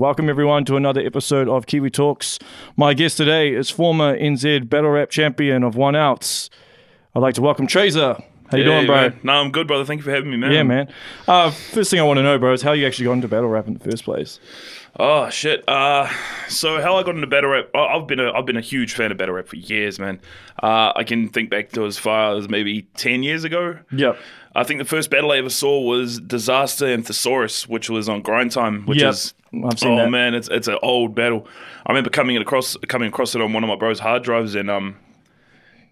Welcome everyone to another episode of Kiwi Talks. My guest today is former NZ Battle Rap champion of One Outs. I'd like to welcome Traser. How you doing, bro? Man. No, I'm good, brother. Thank you for having me, man. Yeah, man. Uh, first thing I want to know, bro, is how you actually got into battle rap in the first place. Oh shit. Uh, so how I got into battle rap? I- I've been a I've been a huge fan of battle rap for years, man. Uh, I can think back to as far as maybe ten years ago. Yep. I think the first battle I ever saw was Disaster and Thesaurus, which was on Grind Time, which Yep. is I've seen oh that. man, it's it's an old battle. I remember coming across coming across it on one of my bro's hard drives, and um,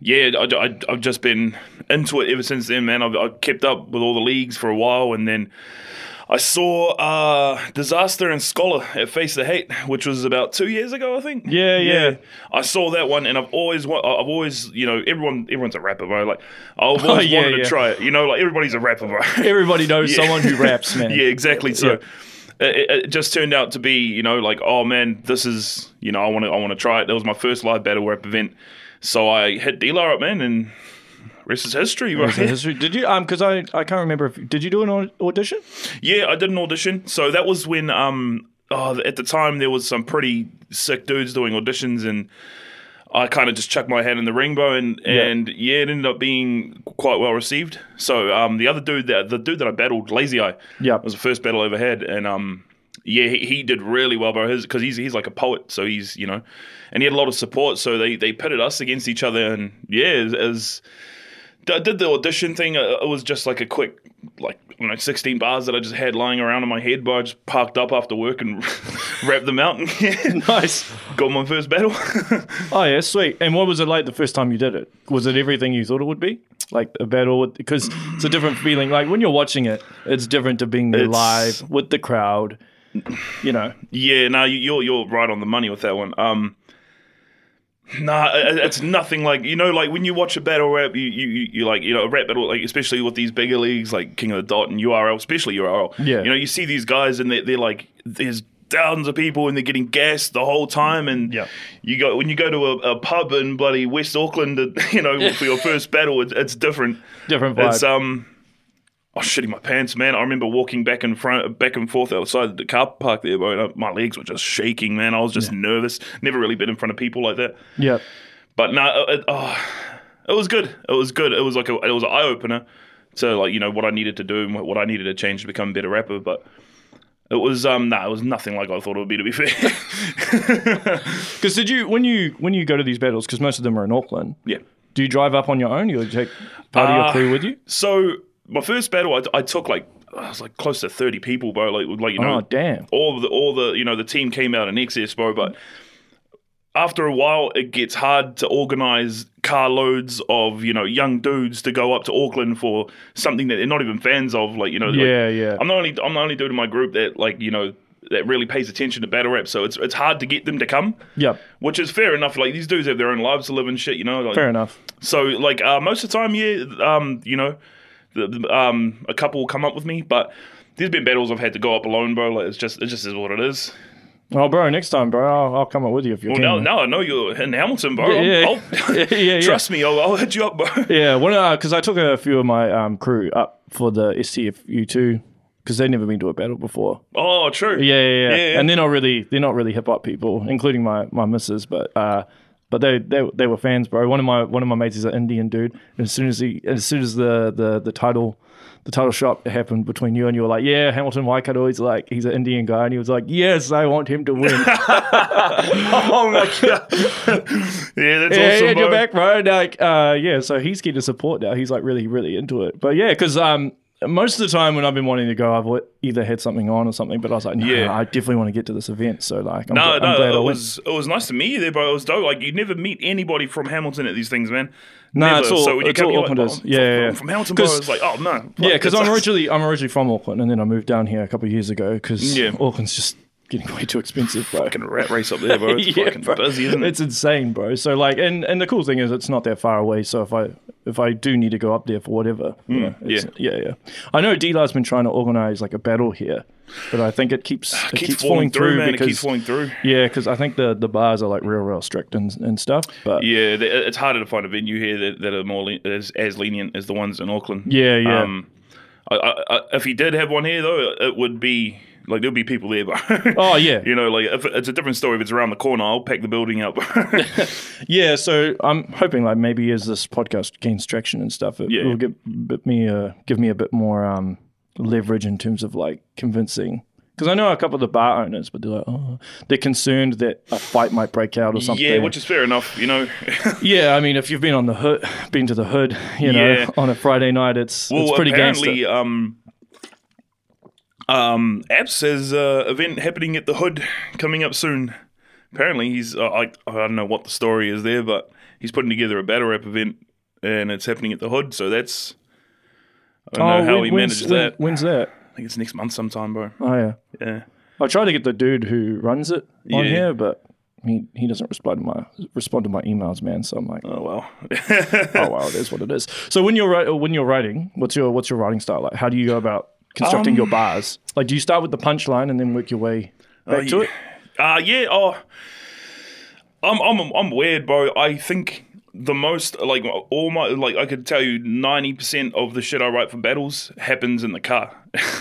yeah, I, I, I've just been into it ever since then, man. I've, I've kept up with all the leagues for a while, and then I saw uh, Disaster and Scholar at Face the Hate, which was about two years ago, I think. Yeah, yeah. I saw that one, and I've always, wa- I've always, you know, everyone, everyone's a rapper, bro. Like, I've always Oh, yeah, wanted yeah. to try it. You know, like everybody's a rapper, bro. Everybody knows Yeah. someone who raps, man. yeah, exactly. So. Yeah. It, it just turned out to be, you know, like, oh man, this is, you know, I want to, I want to try it. That was my first live battle rap event, so I hit D-Lar up, man, and rest is history, bro. Is history? Did you? Um, because I, I can't remember. If, did you do an audition? Yeah, I did an audition. So that was when um oh, at the time there was some pretty sick dudes doing auditions and I kind of just chucked my head in the rainbow, and and yeah, it ended up being quite well received. So um the other dude that the dude that I battled, Lazy Eye, Yep. was the first battle I ever had, and um yeah, he, he did really well, bro. His because he's he's like a poet, so he's you know, and he had a lot of support. So they they pitted us against each other, and yeah, as I did the audition thing. uh, It was just like a quick, like you know, sixteen bars that I just had lying around in my head. But I just parked up after work and rapped them out, and yeah, Nice. got my first battle. Oh yeah, sweet. And what was it like the first time you did it? Was it everything you thought it would be? Like a battle with because it's a different feeling. Like when you're watching it, it's different to being there It's- live with the crowd. You know. yeah, no, you, you're you're right on the money with that one. Um, nah, it's nothing like you know, like when you watch a battle rap, you you you, like you know a rap battle, like especially with these bigger leagues like King of the Dot and URL, especially URL. Yeah. you know, you see these guys and they they're like there's thousands of people and they're getting gassed the whole time and Yeah. you go when you go to a, a pub in bloody West Auckland you know for your first battle it's, it's different Different vibe. it's um I was shitting my pants man I remember walking back in front back and forth outside the car park there bro my legs were just shaking man I was just nervous never really been in front of people like that yeah. but no it, oh, it was good it was good it was like a, it was an eye opener to like you know what I needed to do and what, I needed to change to become a better rapper but it was um nah it was nothing like I thought it would be to be fair Because did you when you when you go to these battles? Because most of them are in Auckland. yeah Do you drive up on your own? You take part of your Uh, crew with you? So my first battle, I, I took like I was like close to thirty people, bro. Like like you know, Oh damn. all the all the you know the team came out in excess, bro. But after a while, it gets hard to organize carloads of you know young dudes to go up to Auckland for something that they're not even fans of. Like you know, like, Yeah, yeah. I'm the only I'm the only dude in my group that like you know that really pays attention to battle rap. So it's it's hard to get them to come. Yep. Which is fair enough. Like these dudes have their own lives to live and shit, you know. Like, Fair enough. so like uh, most of the time, yeah, um, you know, the, um, a couple will come up with me, but there's been battles I've had to go up alone, bro. Like it's just it just is what it is. Well, bro, next time, bro, I'll, I'll come up with you if you're Well, keen. now, man. I know you're in Hamilton, bro. Yeah, yeah. Yeah, yeah, trust me, I'll, I'll hit you up, bro. Yeah, when because I took a few of my um, crew up for the STFU two because they'd never been to a battle before. Oh, true. Yeah, yeah, yeah. Yeah, yeah. And they're not really they're not really hip hop people, including my my missus, but uh, but they, they they were fans, bro. One of my one of my mates is an Indian dude. And as soon as he as soon as the the the title the title shot happened between you and you were like, yeah, Hamilton Waikato, he's like he's an Indian guy, and he was like, yes, I want him to win. oh my god. yeah, that's yeah, awesome, yeah, you're back, bro. Like, uh, yeah, so he's getting support now. He's like really, really into it. But yeah, because um, most of the time when I've been wanting to go, I've either had something on or something. But I was like, no, Yeah. I definitely want to get to this event. So like, I'm, No, gl- I'm no, glad I it was it was nice to meet you there, bro. It was dope. Like you never meet anybody from Hamilton at these things, man. No, Never. it's all- so when you it's come, all you're like, Aucklanders. oh, Yeah, from, yeah, yeah. I'm from Hamilton, bro. It's like, oh no, Yeah, because I'm originally I'm originally from Auckland, and then I moved down here a couple of years ago because Yeah. Auckland's just getting way too expensive, bro. fucking rat race up there, bro. It's Yeah, fucking bro. busy, isn't it? It's insane, bro. So like, and and the cool thing is, it's not that far away. So if I if I do need to go up there for whatever, Mm, yeah. yeah, yeah. I know D-Lar's been trying to organize like a battle here, but I think it keeps it keeps, falling, through, man. because it keeps falling through. yeah, because I think the the bars are like real, real strict and and stuff. But yeah, it's harder to find a venue here that, that are more le- as, as lenient as the ones in Auckland. yeah, yeah. Um, I, I, if he did have one here, though, it would be Like there'll be people there, but Oh yeah, you know, like if it's a different story if it's around the corner, I'll pack the building up. yeah. So I'm hoping like maybe as this podcast gains traction and stuff, it Yeah. will give me a give me a bit more um, leverage in terms of like convincing. Because I know a couple of the bar owners, but they're like, oh, they're concerned that a fight might break out or something. yeah, which is fair enough. You know, Yeah, I mean, if you've been on the hood, been to the hood, you know, Yeah. on a Friday night, it's well, it's pretty apparently, gangster. um, um, Apps has uh, event happening at the Hood coming up soon. Apparently, he's uh, I I don't know what the story is there, but he's putting together a battle rap event, and it's happening at the Hood. So that's I don't know how when- he managed when- that. When's that? I think it's next month sometime, bro. Oh yeah, Yeah. I tried to get the dude who runs it on Yeah. here, but he he doesn't respond to my respond to my emails, man. So I'm like, Oh well. oh wow, it is what it is. So when you're when you're writing, what's your what's your writing style like? How do you go about constructing Um, your bars? Like, do you start with the punchline and then work your way back to yeah. it? Uh yeah. Oh, I'm I'm I'm weird, bro. I think the most like all my like I could tell you ninety percent of the shit I write for battles happens in the car.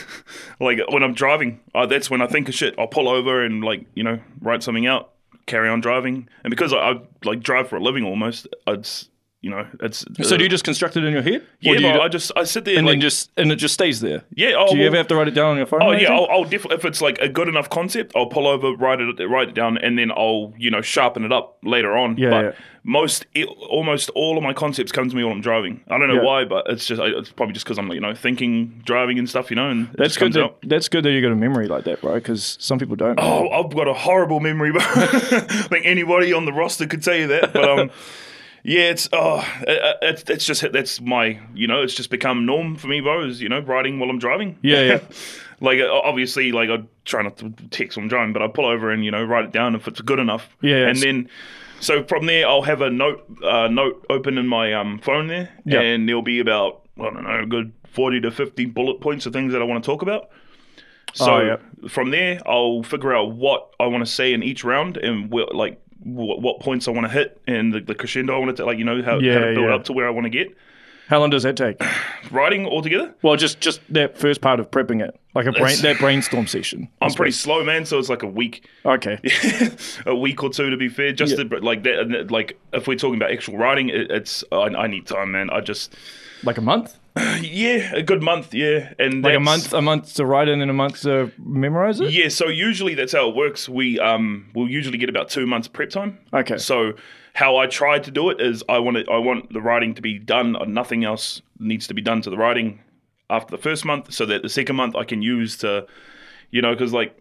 like when I'm driving, uh, that's when I think of shit. I'll pull over and like you know write something out, carry on driving, and because I, I like drive for a living almost, it's you know it's. So uh, do you just construct it in your head? Yeah, you I just I sit there and like then just and it just stays there. yeah. Oh, Do you well- ever have to write it down on your phone? Oh yeah. I'll, I'll definitely if it's like a good enough concept, I'll pull over, write it, write it down, and then I'll you know sharpen it up later on. Yeah, but yeah. most, it, almost all of my concepts come to me while I'm driving. I don't know Yeah. why, but it's just it's probably just because I'm like you know thinking, driving and stuff, you know, and That's good. That, that's good that you got a memory like that, bro. Because some people don't. Oh, I've got a horrible memory, but I think anybody on the roster could tell you that. But um, yeah, it's oh, it, it's it's just that's my you know it's just become norm for me, bro. Is you know writing while I'm driving. Yeah, yeah. like uh, obviously, like I try not to text when I'm driving, but I pull over and you know write it down if it's good enough. Yeah, and then. So from there, I'll have a note uh, note open in my um, phone there, Yeah. and there'll be about I don't know, a good forty to fifty bullet points of things that I want to talk about. So Oh, yeah. from there, I'll figure out what I want to say in each round and we'll, like what, what points I want to hit and the, the crescendo I want to like you know how, how Yeah, to build yeah. up to where I want to get. How long does that take? Writing altogether, Well, just just that first part of prepping it, like a brain that brainstorm session. I'm pretty slow, man. So it's like a week, okay. a week or two to be fair. Just to, like that, that- like if we're talking about actual writing, it, it's I, I need time, man. I just Like a month, yeah, a good month, yeah, and like a month, a month to write it and then a month to memorize it. Yeah, so usually that's how it works. We um we'll usually get about two months prep time. Okay. So how I try to do it is I want it, I want the writing to be done. and Nothing else needs to be done to the writing after the first month, so that the second month I can use to, you know, because like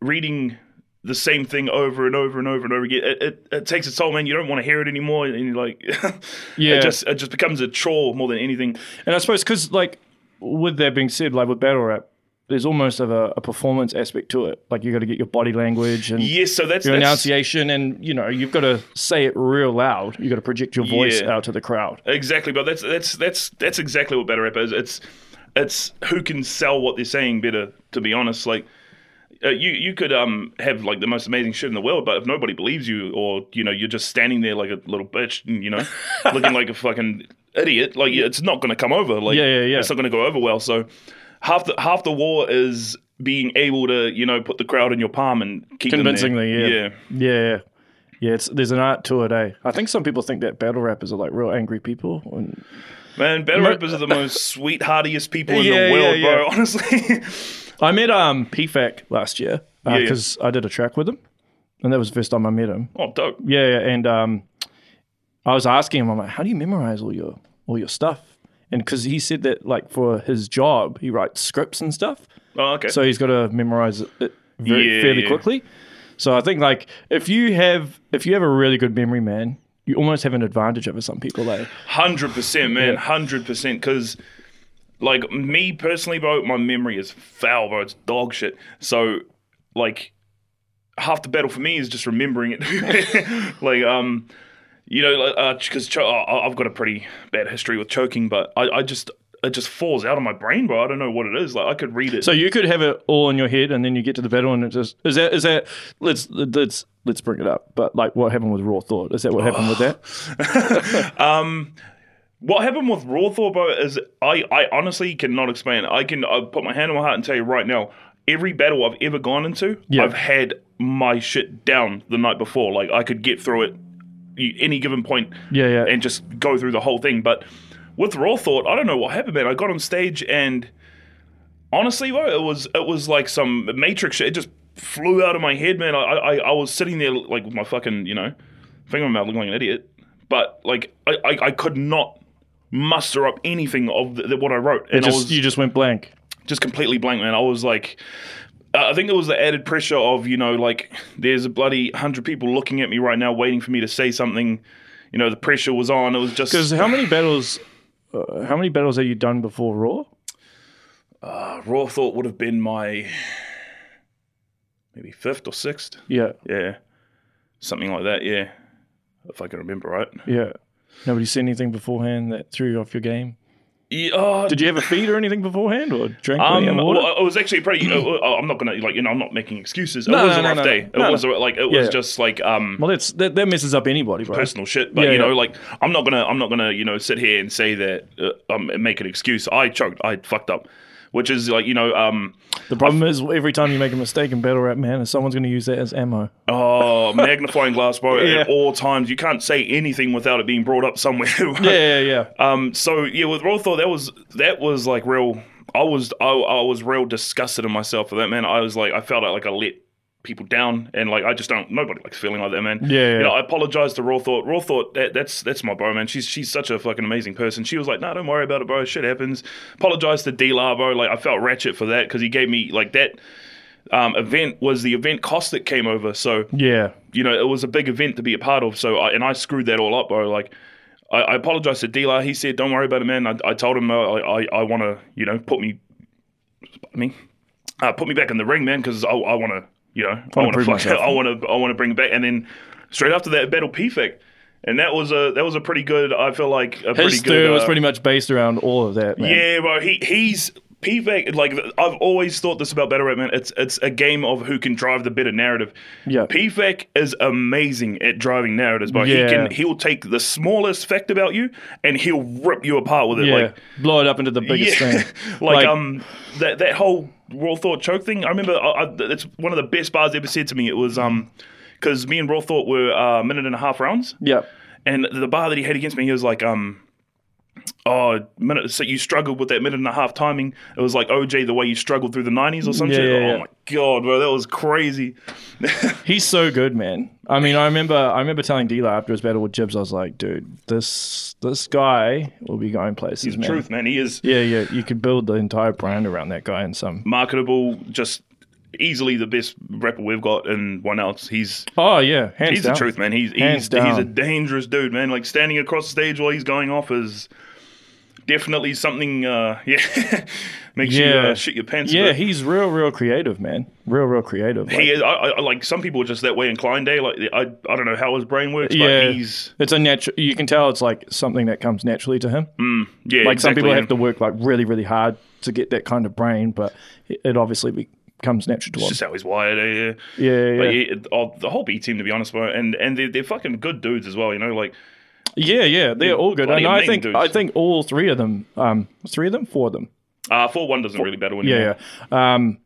reading the same thing over and over and over and over again, it, it, it takes its toll, man. You don't want to hear it anymore, and you're like, Yeah. it just it just becomes a chore more than anything. And I suppose because like with that being said, like with battle rap, there's almost of a, a performance aspect to it. Like you got to get your body language and Yes, so that's, your that's enunciation, and you know you've got to say it real loud. You got to project your voice Yeah. out to the crowd. Exactly, but that's that's that's that's exactly what battle rap is. It's it's who can sell what they're saying better. To be honest, like uh, you you could um have like the most amazing shit in the world, but if nobody believes you, or you know you're just standing there like a little bitch, and, you know, looking like a fucking idiot, like it's not going to come over. Like Yeah, yeah, yeah. it's not going to go over well. So half the half the war is being able to you know put the crowd in your palm and keep them there. Convincingly, yeah. yeah. Yeah, yeah. It's there's an art to it, eh? I think some people think that battle rappers are like real angry people. And Man, battle rappers are the most sweetheartiest people in Yeah, the world, yeah, bro. Honestly. I met um PFAK last year Yeah, yeah. because I did a track with him, and that was the first time I met him. oh, dope. Yeah, yeah, and um, I was asking him, I'm like, how do you memorize all your all your stuff? And because he said that like for his job, he writes scripts and stuff, Oh, okay. so he's got to memorize it very Yeah, fairly yeah. quickly. So I think like if you have if you have a really good memory, man, you almost have an advantage over some people. Like, Hundred percent, man. Hundred percent. Because, like me personally, bro, my memory is foul, bro. It's dog shit. So, like, half the battle for me is just remembering it. like, um, you know, because cho- I- I've got a pretty bad history with choking, but I, I just it just falls out of my brain, bro. I don't know what it is. Like, I could read it. so you could have it all in your head, and then you get to the battle, and it just is that is that let's let's let's bring it up. But like, what happened with Raw Thawt? Is that what happened with that? What happened with Raw Thawt, bro, is I, I honestly cannot explain. I can I put my hand on my heart and tell you right now, every battle I've ever gone into, Yeah. I've had my shit down the night before. Like I could get through it any given point Yeah, yeah. and just go through the whole thing. But with Raw Thawt, I don't know what happened, man. I got on stage and honestly, bro, it was it was like some Matrix shit. It just flew out of my head, man. I I, I was sitting there like with my fucking you know finger in my mouth, looking like an idiot. But like I, I, I could not muster up anything of the, the, what I wrote, and I just was you just went blank. just completely blank, man. I was like, uh, I think it was the added pressure of you know, like there's a bloody hundred people looking at me right now, waiting for me to say something. You know, the pressure was on. It was just Because how many battles? Uh, how many battles have you done before Raw? uh, Raw Thawt would have been my maybe fifth or sixth. Yeah, Yeah, something like that. Yeah, if I can remember right. yeah. Nobody said anything beforehand that threw you off your game. Yeah, uh, Did you have a feed or anything beforehand, or drink Um, any water? well, it was actually pretty. uh, uh, I'm not gonna like you know I'm not making excuses. It No, was no, a rough no, day. It was like it Yeah. was just like um well, that's that, that messes up anybody, bro. personal shit. But Yeah, you know, like I'm not gonna I'm not gonna you know sit here and say that uh, um make an excuse. I choked. I fucked up, which is like you know um The problem is every time you make a mistake in battle rap, man, someone's going to use that as ammo. oh magnifying glass, bro. Yeah. At all times, you can't say anything without it being brought up somewhere. Yeah, yeah, yeah. Um. So yeah, with Thawt, that was that was like real. I was I, I was real disgusted in myself for that man. I was like I felt like I let people down, and like I just don't. Nobody likes feeling like that, man. Yeah, yeah. You know, I apologize to Raw Thawt. Raw Thawt, that, that's that's my bro, man. She's she's such a fucking amazing person. She was like, no, don't worry about it, bro. Shit happens. Apologize to D bro. Like I felt ratchet for that because he gave me like that. Um, event was the event cost that came over, so Yeah. you know, it was a big event to be a part of. So, I, and I screwed that all up, bro. Like, I, I apologized to D-Lar. He said, "Don't worry about it, man." I, I told him, uh, I, I, I want to, you know, put me, mean, uh, put me back in the ring, man, because I, I want to, you know, I want to. I want to, I want to bring it back. And then straight after that, battle PFAK, and that was a that was a pretty good. I feel like a pretty His good. story was uh, pretty much based around all of that, man. yeah, bro. He he's PFAK. Like I've always thought this about Battle Rap, man. It's it's a game of who can drive the better narrative. Yeah. PFAK is amazing at driving narratives, but Yeah. he can he'll take the smallest fact about you and he'll rip you apart with it. Yeah. Like Blow it up into the biggest yeah, thing. like, um that that whole Raw Thawt choke thing. I remember I, I, it's one of the best bars ever said to me. It was um because me and Raw Thawt were uh, a minute and a half rounds. Yeah. And the bar that he had against me, he was like, um, oh, minute. So you struggled with that minute and a half timing. It was like OJ, the way you struggled through the nineties or some Yeah, shit. yeah, oh yeah. my god, bro, that was crazy. He's so good, man. I mean, I remember I remember telling D-Lar after his battle with Jibs, I was like, dude, this this guy will be going places, He's man. truth, man. He is Yeah, yeah. You could build the entire brand around that guy and some. marketable. Just easily the best rapper we've got, and One Outs. He's Oh yeah, hands he's down. the truth, man. He's Hands he's, he's a dangerous dude, man. Like standing across the stage while he's going off is definitely something. Uh, yeah, makes you Yeah. uh, shit your pants. Yeah, he's real, real creative, man. Real, real creative. He Like, is. I, I, like some people are just that way inclined. Day, like I, I don't know how his brain works, but yeah, he's it's a natural. You can tell it's like something that comes naturally to him. yeah. like some people have to work like really, really hard to get that kind of brain, but it, obviously becomes natural to him. just how he's wired. eh, Yeah, Yeah, yeah, But yeah. yeah, oh, the whole B team, to be honest, bro, and and they're, they're fucking good dudes as well. You know, like yeah, yeah. They're all good, bloody and I amazing think dudes. I think all three of them, um, three of them, four of them, uh, four one doesn't really battle anymore. yeah, yeah. Um,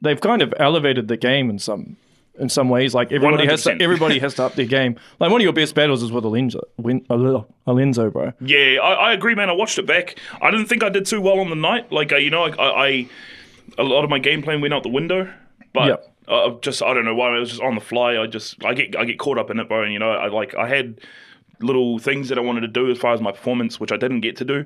they've kind of elevated the game in some in some ways. Like everybody has to 100%. everybody has to up their game. Like one of your best battles is with Allenzo, Win, Al- Allenzo, bro. Yeah, I, I agree, man. I watched it back. I didn't think I did too well on the night. Like, uh, you know, I, I a lot of my game plan went out the window, but. Yep. Uh, just I don't know why it was just on the fly. I just I get I get caught up in it, bro. And you know I like I had little things that I wanted to do as far as my performance, which I didn't get to do.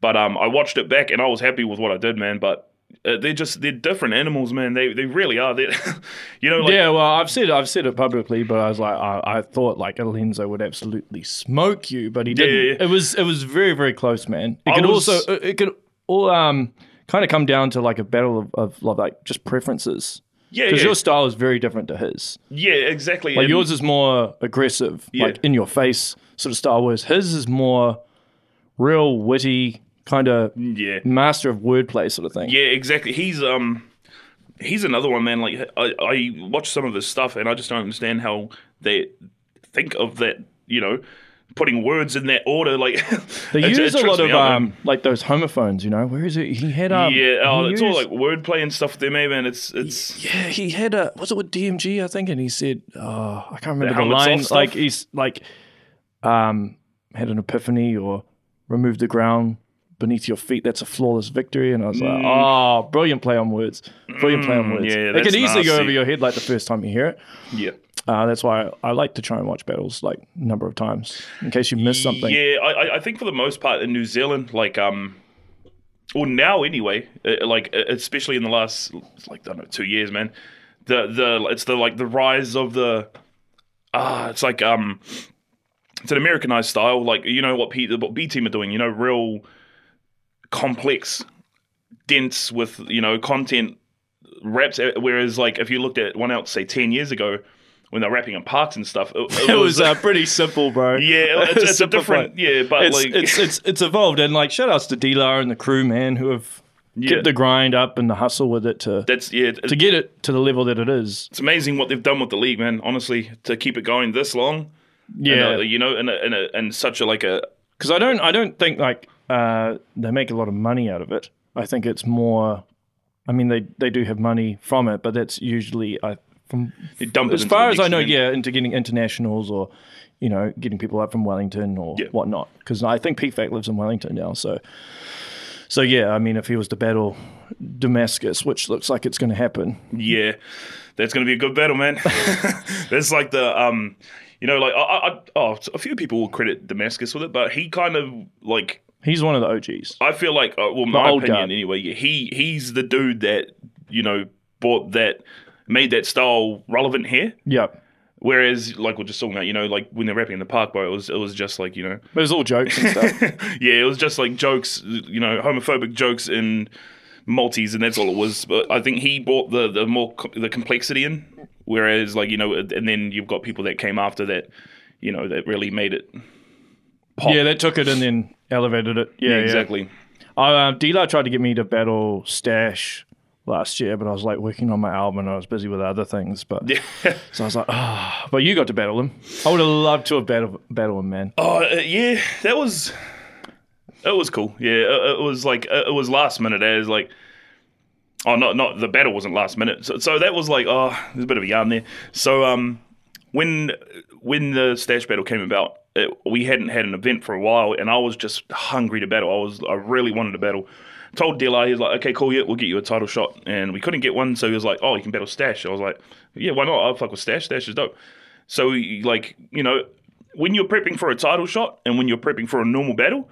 But um, I watched it back and I was happy with what I did, man. But uh, they're just they're different animals, man. They they really are. They, you know, like yeah, well, I've said I've said it publicly, but I was like, I, I thought like Allenzo would absolutely smoke you, but he didn't. yeah, yeah. It was it was very very close, man. It I could was- also it it could all um kind of come down to like a battle of, of, of like just preferences yeah, because yeah, your style is very different to his. yeah, exactly. Like And- yours is more aggressive, like in your face sort of style, whereas his is more real witty, kind of yeah, master of wordplay sort of thing. Yeah, exactly. He's um he's another one, man. Like I, I watch some of his stuff and I just don't understand how they think of that, you know, putting words in that order. Like They use a lot of um, like those homophones, you know. Where is it? He had um, yeah, oh, it's all used- like wordplay and stuff there, man. It's it's Yeah, he had a was it with DMG, I think, and he said, oh, I can't remember the, helmets line. Like he's like um had an epiphany or removed the ground beneath your feet. That's a flawless victory. And I was like, oh, brilliant play on words. Brilliant play on Mm, words. yeah, it could easily go over your head like the first time you hear it. yeah. Uh, that's why I, like to try and watch battles like a number of times in case you miss something. Yeah, I, I- I think for the most part in New Zealand, like um, or now anyway, uh, like uh, especially in the last like I don't know two years, man. The the it's the like the rise of the ah, it's like um, it's an Americanized style, like you know what P, what B team are doing, you know, real complex, dense with you know content raps. uh, Whereas like if you looked at one out say ten years ago. When they're rapping in parts and stuff, it, It was uh, pretty simple, bro. yeah, it's, it's a different, yeah, but it's, like it's it's it's evolved and like shout outs to D-Lar and the crew, man, who have Yeah. kept the grind up and the hustle with it to that's yeah, to get it to the level that it is. it's amazing what they've done with the league, man. Honestly, to keep it going this long, Yeah, and, uh, you know, and and and such a like a because I don't I don't think like uh, they make a lot of money out of it. I think it's more. I mean, they they do have money from it, but that's usually I from they dump as far as I know, yeah, into getting internationals or you know getting people up from Wellington or Yeah. whatnot. Because I think PFAK lives in Wellington now, so so yeah. I mean, if he was to battle Damasgus, which looks like it's going to happen, yeah, that's gonna be a good battle, man. that's like the um, you know, like I, I, oh, a few people will credit Damasgus with it, but he kind of like he's one of the OGs. I feel like, uh, well, my opinion guard. anyway. yeah, He he's the dude that you know bought that made that style relevant here. Yeah, Whereas, like we're just talking about, you know, like when they're rapping in the park, bro, it was it was just like you know, it was all jokes and stuff. yeah, it was just like jokes, you know, homophobic jokes in Maltese, and that's all it was. But I think he brought the the more co- the complexity in, whereas like you know, and then you've got people that came after that, you know, that really made it. Pop. yeah, they took it and then elevated it. Yeah, yeah. exactly. Uh, D-Lar tried to get me to battle Stash last year, but I was like working on my album and I was busy with other things. But Yeah. so I was like, ah, but you got to battle him. I would have loved to have battled battle him, man. Oh uh, yeah, that was it was cool. Yeah, it, it was like it was last minute. As like, oh, not not the battle wasn't last minute. So, so that was like, oh, there's a bit of a yarn there. So um, when when the stash battle came about, it, we hadn't had an event for a while, and I was just hungry to battle. I was I really wanted to battle. Told D-Lar, he was like, okay, cool, yeah, we'll get you a title shot, and we couldn't get one, so he was like, oh, you can battle Stash. I was like, yeah, why not? I'll fuck with Stash. Stash is dope. So like, you know, when you're prepping for a title shot and when you're prepping for a normal battle,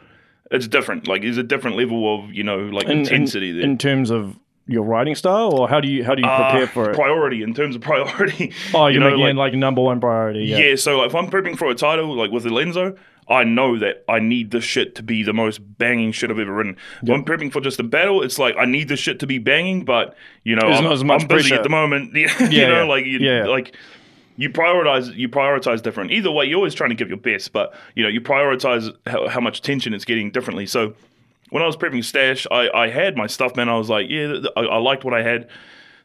it's different. Like, there's a different level of you know like In, in, intensity there. in terms of your writing style, or how do you how do you prepare Uh, for it? Priority in terms of priority. oh, you're you know, making like, like number one priority. Yeah. yeah. So like, if I'm prepping for a title, like with the Lenzo, I know that I need this shit to be the most banging shit I've ever written. If I'm prepping for just a battle, it's like I need this shit to be banging, but you know, There's I'm, not as much I'm busy pressure. at the moment. you Yeah, know, yeah. like you, Yeah. like you prioritize you prioritize different. Either way, you're always trying to give your best, but you know, you prioritize how, how much attention it's getting differently. So when I was prepping stash, I, I had my stuff, man. I was like, yeah, I, I liked what I had.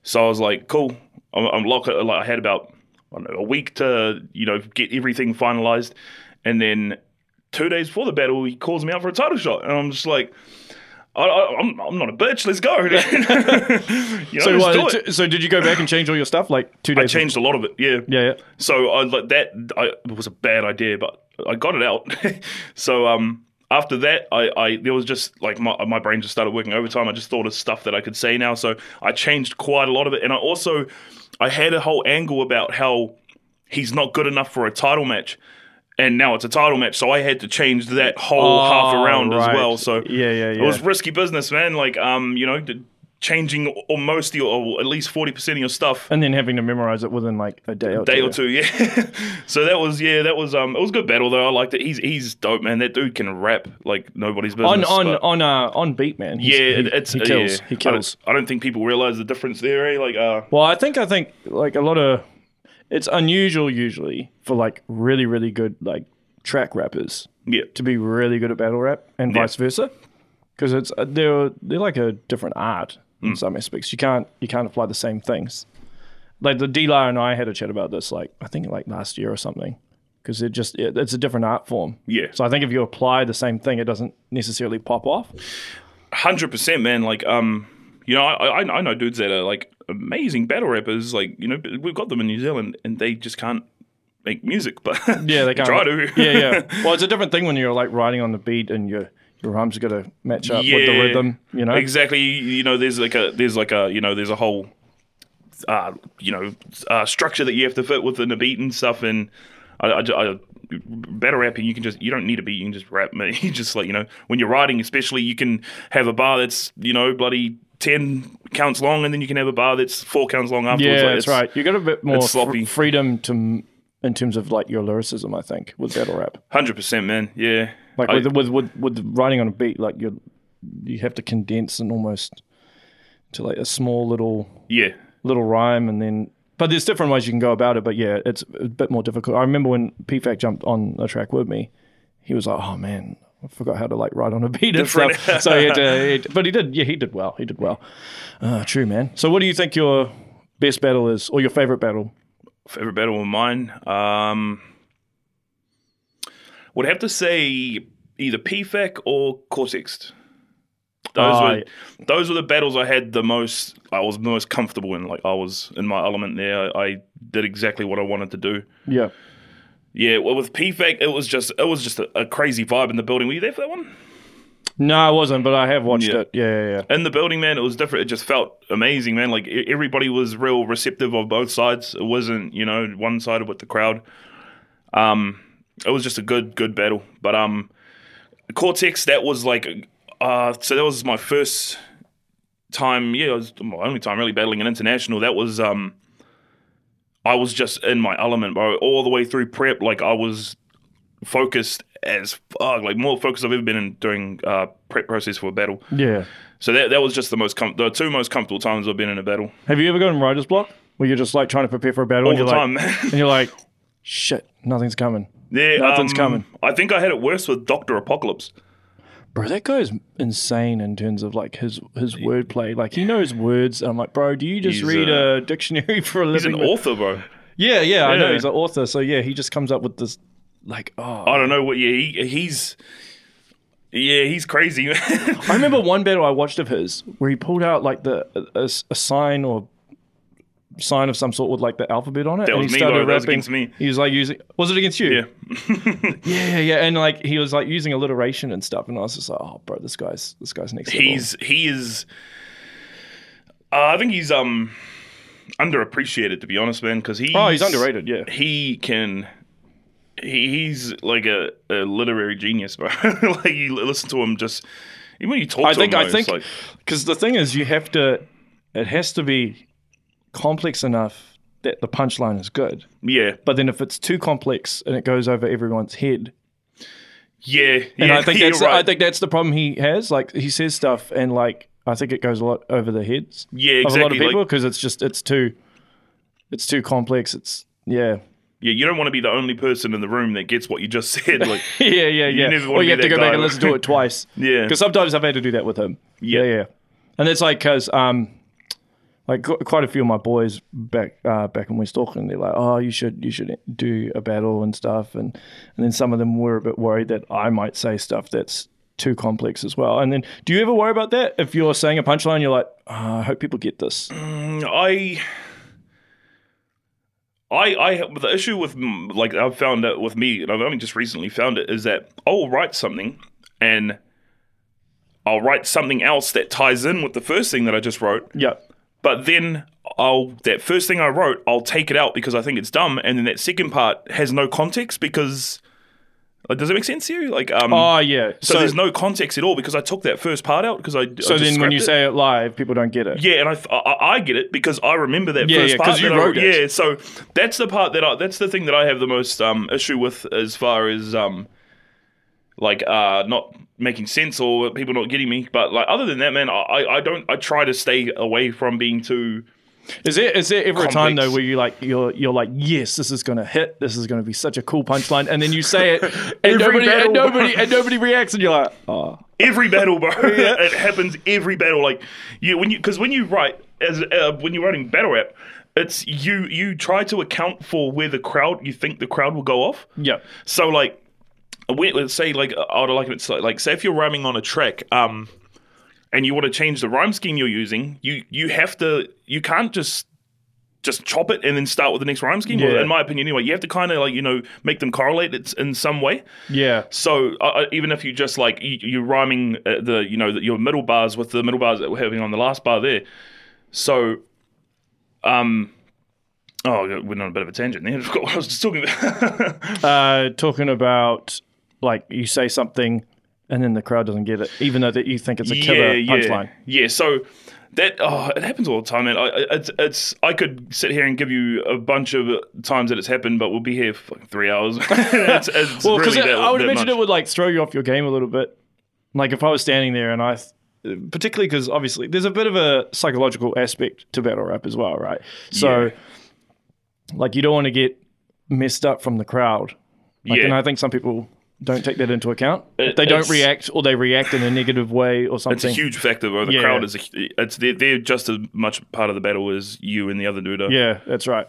So I was like, cool. I'm, I'm locked. Like I had about I don't know a week to you know get everything finalized, and then two days before the battle, he calls me out for a title shot, and I'm just like. I, I, I'm, I'm not a bitch. Let's go. you know, So let's do it. t- so did you go back and change all your stuff like two days. I changed a lot of it. Yeah. Yeah, yeah. So I like that. I, it was a bad idea, but I got it out. so um, after that, I, I there was just like my my brain just started working overtime. I just thought of stuff that I could say now. So I changed quite a lot of it, and I also I had a whole angle about how he's not good enough for a title match. And now it's a title match, so I had to change that whole half Oh, around as well. So Yeah, yeah, yeah. it was risky business, man. Like um, you know, changing almost your or at least forty percent of your stuff And then having to memorize it within like a day or day two. or two, yeah. so that was yeah, that was um, it was a good battle though. I liked it. He's he's dope, man. That dude can rap like nobody's business. On on on uh on beat, man. He's- yeah, he, it's he uh, kills. yeah. He I kills. don't, I don't think people realize the difference there. Eh? Like uh, Well, I think I think like a lot of it's unusual usually for like really really good like track rappers yeah, to be really good at battle rap and Yeah. vice versa because it's uh, they're they're like a different art in some aspects. You can't you can't apply the same things. Like the D Lar and I had a chat about this like I think like last year or something. because it just it, it's a different art form. Yeah. So I think if you apply the same thing, it doesn't necessarily pop off. hundred percent, man. Like, um, you know, I, I I know dudes that are like amazing battle rappers. Like, you know, we've got them in New Zealand, and they just can't make music. But Yeah, they can't try to. yeah, yeah. Well, it's a different thing when you're like riding on the beat and your your rhymes got to match up with the rhythm. You know. exactly. You, you know, there's like a there's like a you know there's a whole uh, you know uh, structure that you have to fit within the beat and stuff. And I, I, I better rapping, you can just you don't need a beat. You can just rap. You just like you know when you're writing, especially, you can have a bar that's you know bloody ten counts long, and then you can have a bar that's four counts long afterwards. Yeah, Like, that's right. You got a bit more it's fr- sloppy. freedom to in terms of like your lyricism. I think with battle rap, Hundred percent, man. Yeah. like I- with, with with with writing on a beat, like you you have to condense and almost to like a small little yeah. little rhyme, and then. But there's different ways you can go about it. But yeah, it's a bit more difficult. I remember when PFAK jumped on a track with me, he was like, "Oh man, I forgot how to like ride on a beat and stuff." so he had to, he but he did. Yeah, he did well. He did well. Uh, true, man. So what do you think your best battle is, or your favorite battle? Favorite battle of mine. Um, would have to say either PFAK or Cortex. Those Oh, were those were the battles I had the most. I was most comfortable in. Like I was in my element there. I, I did exactly what I wanted to do. Yeah. Yeah. Well, with PFAK, it was just it was just a, a crazy vibe in the building. Were you there for that one? No, I wasn't, but I have watched Yeah. it. Yeah, yeah, yeah. in the building, man, it was different. It just felt amazing, man. Like everybody was real receptive of both sides. It wasn't, you know, one sided with the crowd. Um, it was just a good, good battle. But um, Cortex, that was like, uh, so that was my first time. Yeah, it was my only time really battling an international. That was um, I was just in my element, bro, all the way through prep. Like I was focused as fuck, like more focused I've ever been in during uh prep process for a battle. Yeah. So that that was just the most com- the two most comfortable times I've been in a battle Have you ever gotten writer's block where you're just like trying to prepare for a battle all and the you're time, like, man. and you're like, shit, nothing's coming. yeah, Nothing's um, coming. I think I had it worse with Doctor Apocalypse. Bro, that guy's insane in terms of like his his wordplay. Like he knows words. And I'm like, bro, do you just He's, read uh, a dictionary for a living? He's an author, bro. yeah, yeah, I know he's an author. So yeah, he just comes up with this like, oh. I don't know what. Yeah, he, he's yeah, he's crazy. I remember one battle I watched of his where he pulled out like the a, a sign or sign of some sort with like the alphabet on it. That and was he me, started bro. That was rapping. against me. He was like using. Was it against you? yeah, yeah, yeah, yeah. And like he was like using alliteration and stuff, and I was just like, oh, bro, this guy's this guy's next level. he's he is. Uh, I think he's um underappreciated to be honest, man. Because he oh, he's underrated. Yeah. He can. He, he's like a, a literary genius, bro. like you listen to him just. Even when you talk I to think him, I though, think like, because the thing is, you have to. It has to be complex enough that the punchline is good. yeah, But then if it's too complex and it goes over everyone's head, yeah, and yeah. I think that's right. I think that's the problem he has. Like he says stuff and like I think it goes a lot over the heads yeah, of a lot of people Like, because it's just it's too it's too complex. It's yeah. yeah, you don't want to be the only person in the room that gets what you just said. Like, yeah, yeah, yeah. wanna Or you have to go back and listen to it twice. yeah, Because sometimes I've had to do that with him. Yeah. yeah, yeah. And it's like because um, like quite a few of my boys back uh, back in West Auckland, they're like, oh, you should you should do a battle and stuff, and and then some of them were a bit worried that I might say stuff that's too complex as well. And then, do you ever worry about that if you're saying a punchline, you're like, oh, I hope people get this. Mm, I. I, I the issue with like I've found out with me, and I've only just recently found it, is that I'll write something and I'll write something else that ties in with the first thing that I just wrote, Yeah, but then I'll that first thing I wrote, I'll take it out because I think it's dumb, and then that second part has no context because like does it make sense to you? Like um, oh yeah. so, there's no context at all because I took that first part out because I So I then, when you it. say it live, people don't get it. Yeah, and I, I I get it because I remember that Yeah, first yeah, part you that I- wrote it. Yeah, so that's the part that I that's the thing that I have the most um issue with as far as um like uh not making sense or people not getting me. But like other than that, man, I I don't I try to stay away from being too. Is there is there ever a time though where you like you're you're like yes this is gonna hit this is gonna be such a cool punchline and then you say it and nobody battle. and nobody and nobody reacts and you're like oh Every battle, bro. it happens every battle. Like you when you because when you write as uh, when you're writing battle rap, it's you you try to account for where the crowd you think the crowd will go off. Yeah. So like, say like I would like it like, like say if you're rhyming on a track, um, and you want to change the rhyme scheme you're using, you you have to you can't just just chop it and then start with the next rhyme scheme. Yeah. in my opinion, anyway, you have to kind of like you know make them correlate it in some way. Yeah. So uh, uh, even if you just like you, you're rhyming uh, the you know the, your middle bars with the middle bars that we're having on the last bar there, so um. Oh, we're on a bit of a tangent there. I forgot what I was just talking about. Uh, talking about like you say something and then the crowd doesn't get it, even though that you think it's a killer punchline. Yeah, so that oh, it happens all the time, man. I, I- it's it's I could sit here and give you a bunch of times that it's happened, but we'll be here for like three hours. it's, it's Well, because really I would imagine much. it would like throw you off your game a little bit. Like if I was standing there and I, particularly because obviously there's a bit of a psychological aspect to battle rap as well, right? So, Yeah. like you don't want to get messed up from the crowd. Like, Yeah. and I think some people don't take that into account. It- they don't react or they react in a negative way or something. It's a huge factor. Bro. The Yeah. crowd is a, it's they're, they're just as much part of the battle as you and the other dude. Are. yeah, that's right.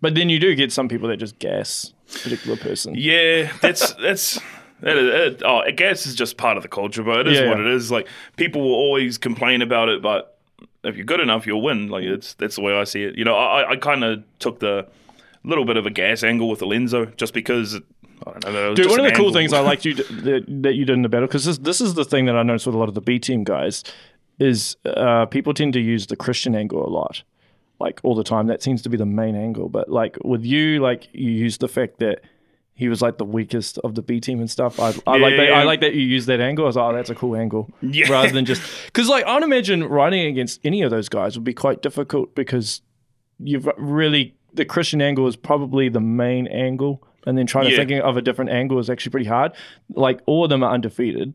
But then you do get some people that just gas a particular person. Yeah, that's that's that is, it, oh, I guess it's just part of the culture, but it is Yeah. what it is. Like people will always complain about it, but if you're good enough, you'll win. Like it's that's the way I see it. You know, I I kind of took the little bit of a gas angle with the Lenzo just because. I don't know, Dude, one of the cool things I liked you d- that, that you did in the battle because this this is the thing that I noticed with a lot of the B team guys is uh, people tend to use the Christian angle a lot, like all the time. That seems to be the main angle. But like with you, like you use the fact that he was like the weakest of the B team and stuff. I, I like Yeah, that. I like that you use that angle. I was like, oh, that's a cool angle. Yeah. Rather than just because like I'd imagine riding against any of those guys would be quite difficult because you've really the Christian angle is probably the main angle, and then trying to Yeah. thinking of a different angle is actually pretty hard. Like all of them are undefeated;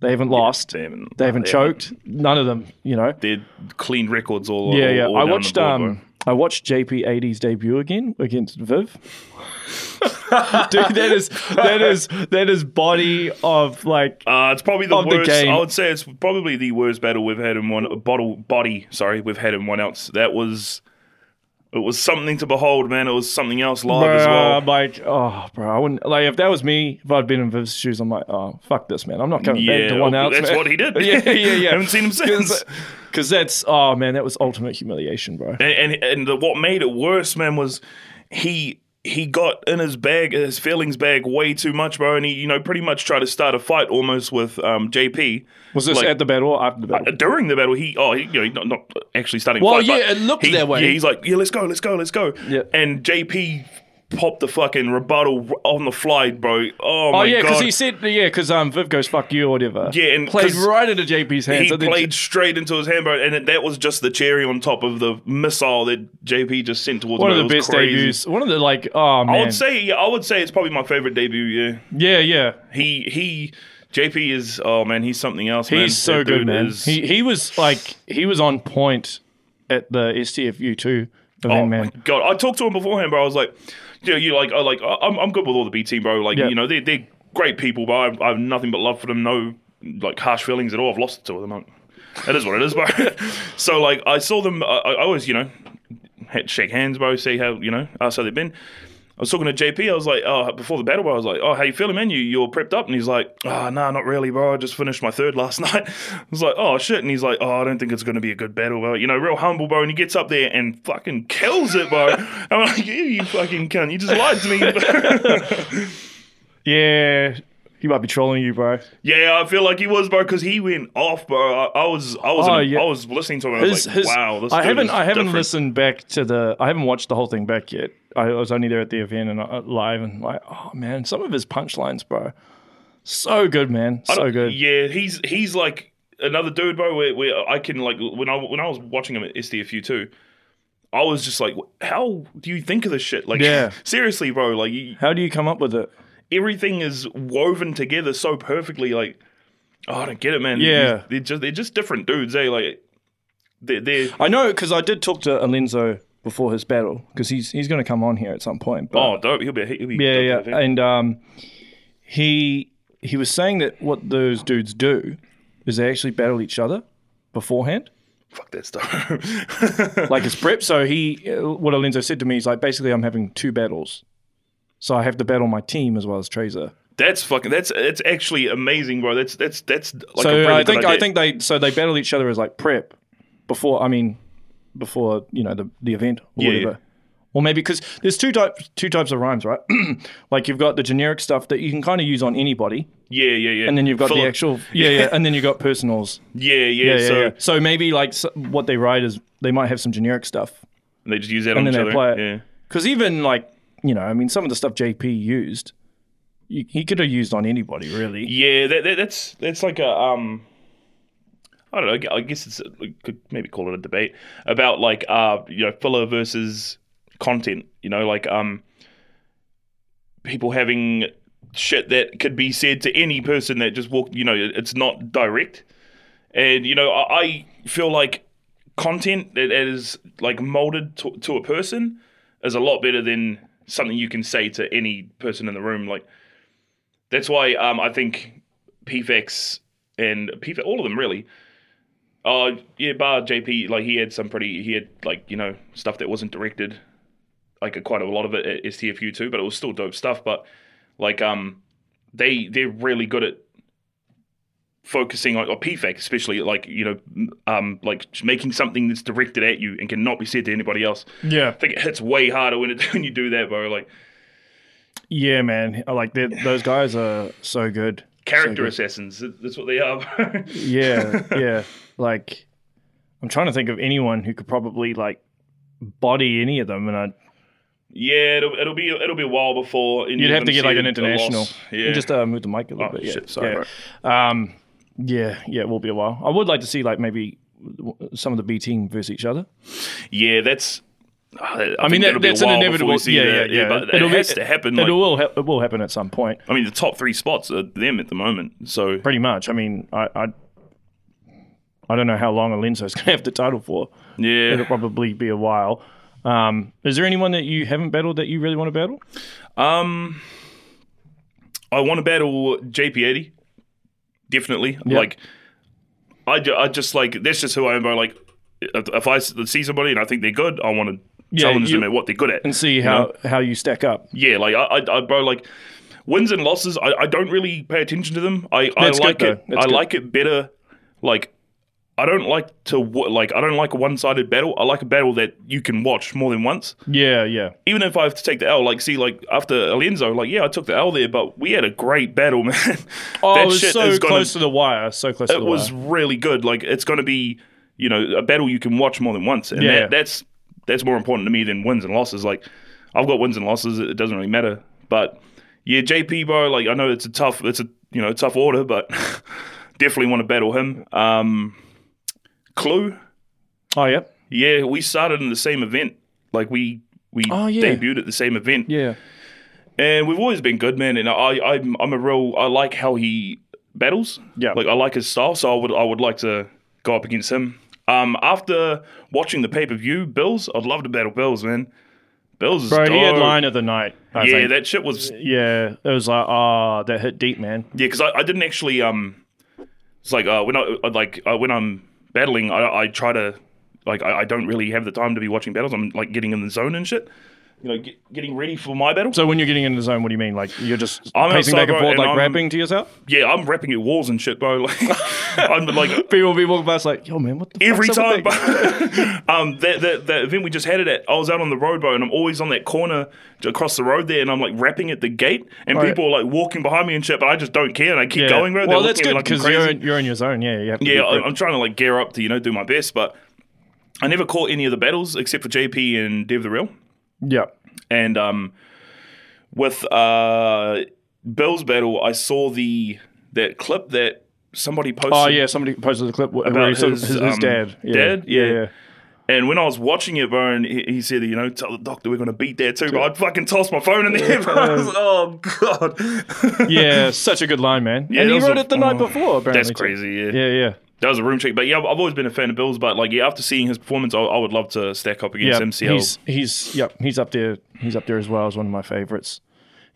they haven't lost, They haven't, they haven't they choked. None of them, you know. They're clean records all. Yeah, all, yeah. all I watched board, um, I watched JP80's debut again against Viv. Dude, that is that is that is body of like Uh, it's probably the the worst. game. I would say it's probably the worst battle we've had in one bottle body. Sorry, we've had in One Outs. That was it was something to behold, man. It was something else live as well. I'm like, oh, bro, I wouldn't like if that was me. If I'd been in Viv's shoes, I'm like, oh, fuck this, man. I'm not coming back Yeah, to one well, ounce. that's man. what he did. yeah, yeah, yeah. Haven't seen him since. Because that's, oh man, that was ultimate humiliation, bro. And and, and the, what made it worse, man, was he he got in his bag, his feelings bag, way too much, bro. And he, you know, pretty much tried to start a fight almost with um, JP. Was this like- at the battle or after the battle? during the battle, he oh he, you know not, not actually starting. Well, fight, yeah, but it looked he- that way. Yeah, he's like, yeah, let's go, let's go, let's go. Yeah. And JP popped the fucking rebuttal on the fly, bro. Oh Oh my yeah, because he said yeah, because um Viv goes fuck you or whatever. Yeah, and played right into JP's hands. he and then- played straight into his hand, bro, and it, that was just the cherry on top of the missile that JP just sent towards one him. of the best crazy. debuts. One of the like, oh man, I would say, yeah, I would say it's probably my favorite debut. Yeah, yeah, yeah. he he, JP is oh man, he's something else. man. He's so That good, man. is- He he was like he was on point at the STFU too. Oh man. my god! I talked to him beforehand, bro. I was like, you know, you like, I like, I'm, I'm good with all the B team, bro. Like, Yeah. you know, they're they're great people, but I have, I have nothing but love for them. No, like harsh feelings at all. I've lost two of them. I'm- It is what it is, bro. so like, I saw them. I, I always, you know, shake hands, bro. See how you know, ask how they've been. I was talking to JP. I was like, oh, before the battle, bro, I was like, oh, how you feeling, man? You you're prepped up? And he's like, oh, nah, not really, bro. I just finished my third last night. I was like, oh shit. And he's like, oh, I don't think it's gonna be a good battle, bro. You know, real humble, bro. And he gets up there and fucking kills it, bro. I'm like, you, you fucking cunt. You just lied to me. Yeah, he might be trolling you, bro. yeah, I feel like he was, bro, because he went off, bro. I, I was, I was, Oh, in- yeah. I was listening to him. And I was like, wow, this I haven't I haven't different. listened back to the I haven't watched the whole thing back yet. I was only there at the event and uh, live and like oh man, some of his punchlines, bro, so good, man, so good. Yeah, he's he's like another dude, bro. Where, where I can like when I when I was watching him at STFU too, I was just like, how do you think of this shit? Like, Yeah. seriously, bro. Like you, How do you come up with it? Everything is woven together so perfectly. Like, oh, I don't get it, man. Yeah. they're just they're just different dudes. Eh? Like, they're, they're I know because I did talk to Allenzo before his battle because he's he's going to come on here at some point. But, oh, dope. He'll be he'll be yeah, dope, yeah, and um, he he was saying that what those dudes do is they actually battle each other beforehand. fuck that stuff. like it's prep. So he, what Allenzo said to me is like, basically, I'm having two battles. So I have to battle my team as well as Traser. that's fucking. That's it's actually amazing, bro. That's that's that's like a so I think I think they so they battle each other as like prep before. I mean, before you know the the event or Yeah, whatever. yeah. Or maybe because there's two types two types of rhymes, right? like you've got the generic stuff that you can kind of use on anybody, Yeah, yeah, yeah. and then you've got the actual yeah yeah, and then you've got personals. Yeah, yeah. Yeah, yeah, so yeah. So maybe like s what they write is they might have some generic stuff And they just use that and on then each they other. play it. Yeah. Because even like you know, I mean, some of the stuff JP used, you, he could have used on anybody really. Yeah, that, that, that's that's like a um, I don't know. I guess it's could maybe call it a debate about like uh you know filler versus content. You know, like um people having shit that could be said to any person that just walked. You know, it's not direct, and you know I, I feel like content that is like molded to, to a person is a lot better than something you can say to any person in the room. Like that's why um, I think PFX and PFX, all of them really. Uh, yeah, bar JP, like he had some pretty, he had like you know stuff that wasn't directed, like quite a lot of it at STFU too, but it was still dope stuff. But like um, they they're really good at focusing on or PFAK especially like you know um like making something that's directed at you and cannot be said to anybody else. Yeah, I think it hits way harder when it when you do that, bro. Like yeah, man. Like those guys are so good. character good. assassins, that's what they are. bro. Yeah, yeah. Like I'm trying to think of anyone who could probably like body any of them, and I Yeah, it'll, it'll be it'll be a while before you'd have to get like an international. Yeah, just uh, move the mic a little oh bit. Yeah. shit, sorry, yeah. bro. Um, yeah, yeah, it will be a while. I would like to see like maybe some of the B team versus each other. Yeah, that's. I, I mean, that, be that's an inevitable. Yeah, yeah, that. yeah. But It'll it be- has to happen. It Like, will. Ha- it will happen at some point. I mean, the top three spots are them at the moment. So Pretty much. I mean, I, I, I don't know how long Allenzo's going to have the title for. yeah, It'll probably be a while. Um, is there anyone that you haven't battled that you really want to battle? Um, I want to battle JP80. Definitely. Like, I, I just like that's just who I am. Bro. Like, if, I see somebody and I think they're good, I want to Yeah, challenge you- them at what they're good at. And see you how, know? how you stack up. Yeah, like I, I, I bro, like wins and losses. I, I don't really pay attention to them. I, I That's like it. I good. like it better. Like I don't like to like I don't like a one-sided battle. I like a battle that you can watch more than once. Yeah, yeah. Even if I have to take the L, like see, like after Allenzo, like yeah, I took the L there, but we had a great battle, man. Oh, That it was shit so gonna- close to the wire. So close to it was really good. Like it's going to be, you know, a battle you can watch more than once, and Yeah. that, that's that's more important to me than wins and losses. Like I've got wins and losses; it doesn't really matter. But yeah, JP bro, like I know it's a tough, it's a you know tough order, but definitely want to battle him. Um, Clue, Oh, yeah. yeah, we started in the same event. Like we we Oh, yeah. debuted at the same event, Yeah. and we've always been good, man. And I I'm I'm a real I like how he battles. Yeah. Like I like his style, so I would I would like to go up against him. Um, after watching the pay per view, Billz, I'd love to battle Billz, man. Billz is Bro, he had line of the night. I yeah, think. that shit was yeah. It was like, oh, that hit deep, man. yeah, because I, I didn't actually um, it's like uh, when I like uh, when I'm battling, I, I try to like I, I don't really have the time to be watching battles. I'm like getting in the zone and shit. You know, get, getting ready for my battle. So when you're getting in the zone, what do you mean? Like you're just I'm pacing back and forth, and like I'm- rapping to yourself? yeah, I'm rapping at walls and shit, bro. Like I'm like People will be walking past like, yo, man, what the every time. um, that, that that event we just had it at, I was out on the road, bro, and I'm always on that corner across the road there, and I'm like rapping at the gate, and Right. people are like walking behind me and shit, but I just don't care, and I keep Yeah. going, bro. Well, They're that's good me like because you're in, you're in your zone. Yeah, you Yeah, I-. I'm trying to like gear up to you know do my best, but I never caught any of the battles except for JP and Dev the Real, yeah. and um, with uh Bill's battle, I saw the that clip that somebody posted. Oh yeah, somebody posted the clip where About saw his, his, his um, dad. Yeah. dad? Yeah, Yeah. And when I was watching it, bro, and he, he said, you know, tell the doctor we're going to beat that too, bro. I'd fucking toss my phone in the air. I was like, oh, God. Yeah, such a good line, man. Yeah, and he wrote a- it the night oh, before. Apparently, That's crazy, yeah. Yeah, yeah, That was a room check. But yeah, I've always been a fan of Billz, but like, yeah, after seeing his performance, I, I would love to stack up against yeah. MCL. He's he's yep. He's up there. He's up there as well as one of my favorites.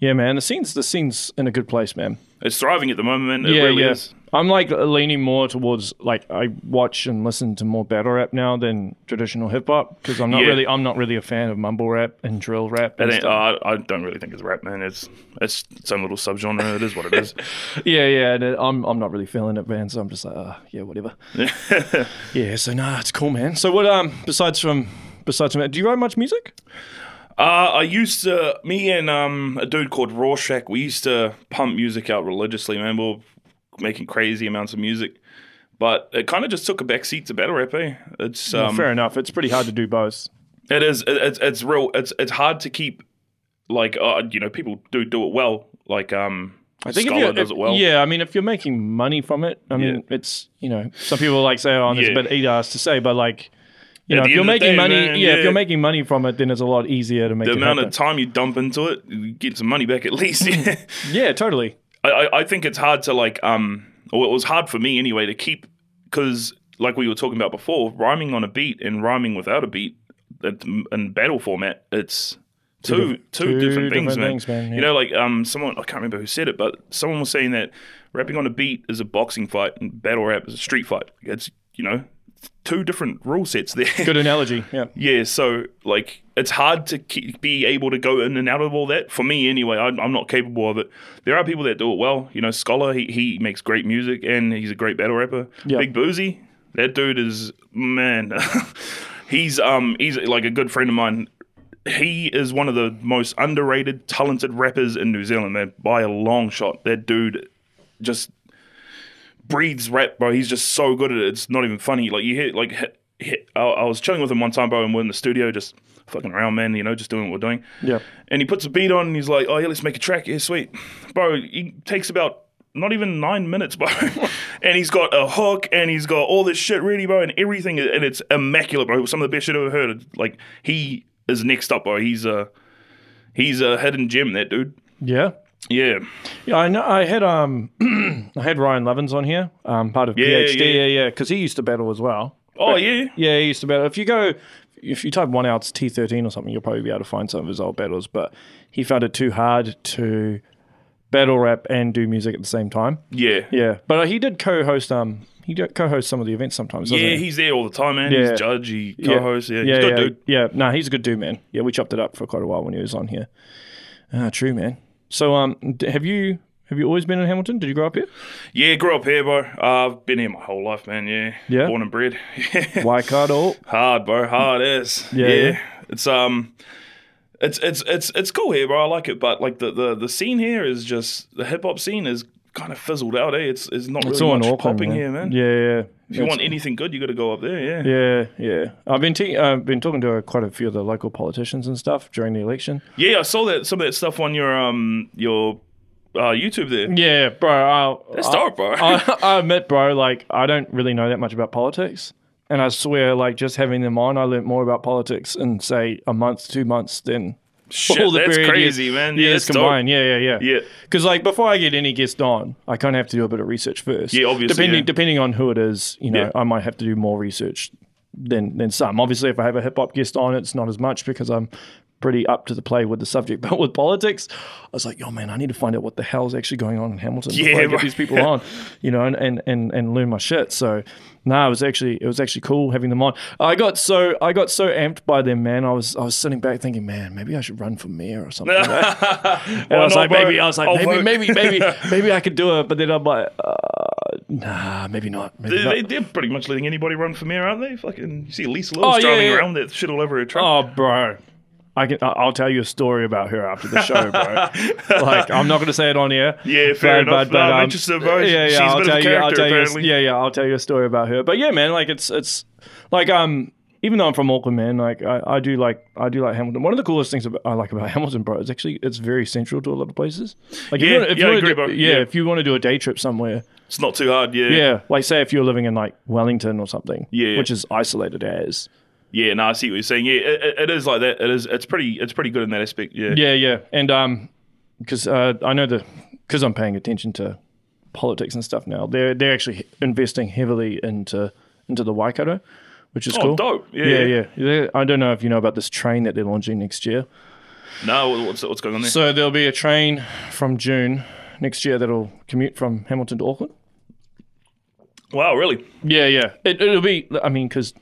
Yeah, man. The scene's the scene's in a good place, man. It's thriving at the moment. It yeah, really yeah. is. I'm like leaning more towards like I watch and listen to more battle rap now than traditional hip hop because I'm not Yeah. really I'm not really a fan of mumble rap and drill rap. And ain't, stuff. uh, I don't really think it's rap, man. It's it's its own little subgenre. It is what it is. yeah, yeah. And it- I'm I'm not really feeling it, man. So I'm just like, uh, yeah, whatever. yeah. So nah, it's cool, man. So what? Um, besides from besides from that, do you write much music? Uh, I used to, me and um, a dude called Rorschach, we used to pump music out religiously, man. We were making crazy amounts of music. But it kind of just took a backseat to battle rap, eh? It's, um, Fair enough. It's pretty hard to do both. it is, it, it's, it's real, it's, it's hard to keep, like, uh, you know, people do do it well. Like, um, I think if Scholar you does it well. Yeah, I mean, if you're making money from it, I mean, it's you know, some people like say, "Oh, it's Yeah. a bit eat ass to say," but like, you know, if you're end of the making day, money, man, yeah, if you're making money from it, then it's a lot easier to make The it The amount happen. of time you dump into it, you get some money back at least. yeah, totally. I, I, think it's hard to like um or it was hard for me anyway to keep because like we were talking about before rhyming on a beat and rhyming without a beat in battle format it's two two, Two different, things, different man. things, man, yeah. you know like um someone I can't remember who said it but someone was saying that rapping on a beat is a boxing fight and battle rap is a street fight it's you know two different rule sets there Good analogy. Yeah. yeah, so like it's hard to keep, be able to go in and out of all that. For me, anyway, I, I'm not capable of it. There are people that do it well. You know, Scholar, he, he makes great music and he's a great battle rapper. Yeah. Big Boozy, that dude is man. he's um he's like a good friend of mine. He is one of the most underrated, talented rappers in New Zealand, man, by a long shot. That dude just breathes rap, bro. He's just so good at it. It's not even funny. Like you hear, like hit, hit, I, I was chilling with him one time, bro, and we're in the studio just fucking around, man. You know, just doing what we're doing. Yeah. And he puts a beat on, and he's like, "Oh yeah, let's make a track. Yeah, sweet, bro." He takes about not even nine minutes, bro. and he's got a hook, and he's got all this shit ready, bro, and everything, and it's immaculate, bro. Some of the best shit I've ever heard. Like he is next up, bro. He's a he's a hidden gem, that dude. Yeah. Yeah, Yeah, I know. I had um, I had Ryan Levins on here, um, part of Yeah, PhD. yeah. Yeah, yeah, because he used to battle as well. Oh yeah. Yeah, he used to battle. If you go, if you type One Outs T13 or something, you'll probably be able to find some of his old battles. But he found it too hard to battle rap and do music at the same time. Yeah. Yeah, but uh, he did co-host. Um, he co-host some of the events sometimes. Yeah, he? he's there all the time, man. Yeah. He's judge, he co-hosts. Yeah, yeah, he's a good yeah, dude. yeah. No, he's a good dude, man. Yeah, we chopped it up for quite a while when he was on here. Ah, true, man. So, um, have you have you always been in Hamilton? Did you grow up here? Yeah, grew up here, bro. Uh, I've been here my whole life, man. Yeah, Yeah? born and bred. Waikato. hard, bro. Hard as. Yeah, Yeah, yeah. It's um, it's it's it's it's cool here, bro. I like it, but like the the the scene here is just the hip hop scene is kind of fizzled out. Eh, it's it's not really all much Auckland, popping man. here, man. Yeah, yeah. If you want anything good, you got to go up there. Yeah. Yeah, yeah. I've been te- I've been talking to quite a few of the local politicians and stuff during the election. Yeah, I saw that some of that stuff on your um your uh, YouTube there. Yeah, bro. I, That's I, dope, bro. I, I admit, bro. Like, I don't really know that much about politics, and I swear, like, just having them on, I learned more about politics in say a month, two months than Shit, all the that's period crazy, years, man. Yeah, years that's dope. combined. Yeah, yeah, yeah. Yeah. Because like before I get any guest on, I kind of have to do a bit of research first. Yeah, obviously, Depending yeah. depending on who it is, you know, Yeah. I might have to do more research than than some. Obviously, if I have a hip hop guest on, it's not as much because I'm pretty up to the play with the subject. But with politics, I was like, yo, man, I need to find out what the hell's actually going on in Hamilton Yeah, before I get right. these people on, you know, and, and and and learn my shit. So. No, it was actually it was actually cool having them on. I got so I got so amped by them, man. I was I was sitting back thinking, man, maybe I should run for mayor or something. And I was like, maybe I was like, I'll maybe, vote. maybe, maybe, maybe I could do it. But then I'm like, uh, nah, maybe not. Maybe They, not. they, they're pretty much letting anybody run for mayor, aren't they? Fucking, you see Lisa Lewis Oh, yeah, driving yeah. around that shit all over her truck. oh, bro, I can. I'll tell you a story about her after the show, bro. like, I'm not going to say it on here. Yeah, fair enough. No, I'm interested, bro. Yeah, yeah. She's a I'll bit of tell a you. I'll character, tell you. apparently. Yeah, yeah. I'll tell you a story about her. But yeah, man, like it's it's like um. Even though I'm from Auckland, man, like I, I do like I do like Hamilton. One of the coolest things about, I like about Hamilton, bro, is actually it's very central to a lot of places. Like, if Yeah, you wanna, if yeah, you I wanna agree, do, yeah, Yeah. if you want to do a day trip somewhere, It's not too hard, yeah. Yeah, like say if you're living in like Wellington or something, Yeah. which is isolated as. Yeah, no, I see what you're saying. Yeah, it, it- is like that. It is. It's pretty. It's pretty good in that aspect. Yeah. Yeah, yeah, and um, because uh, I know the because I'm paying attention to politics and stuff now. They're they're actually investing heavily into into the Waikato, which is Oh, cool. dope. Yeah, yeah, yeah. yeah. I don't know if you know about this train that they're launching next year. No, what's what's going on there? So there'll be a train from June next year that'll commute from Hamilton to Auckland. wow, really? Yeah, yeah. It, it'll be. I mean, because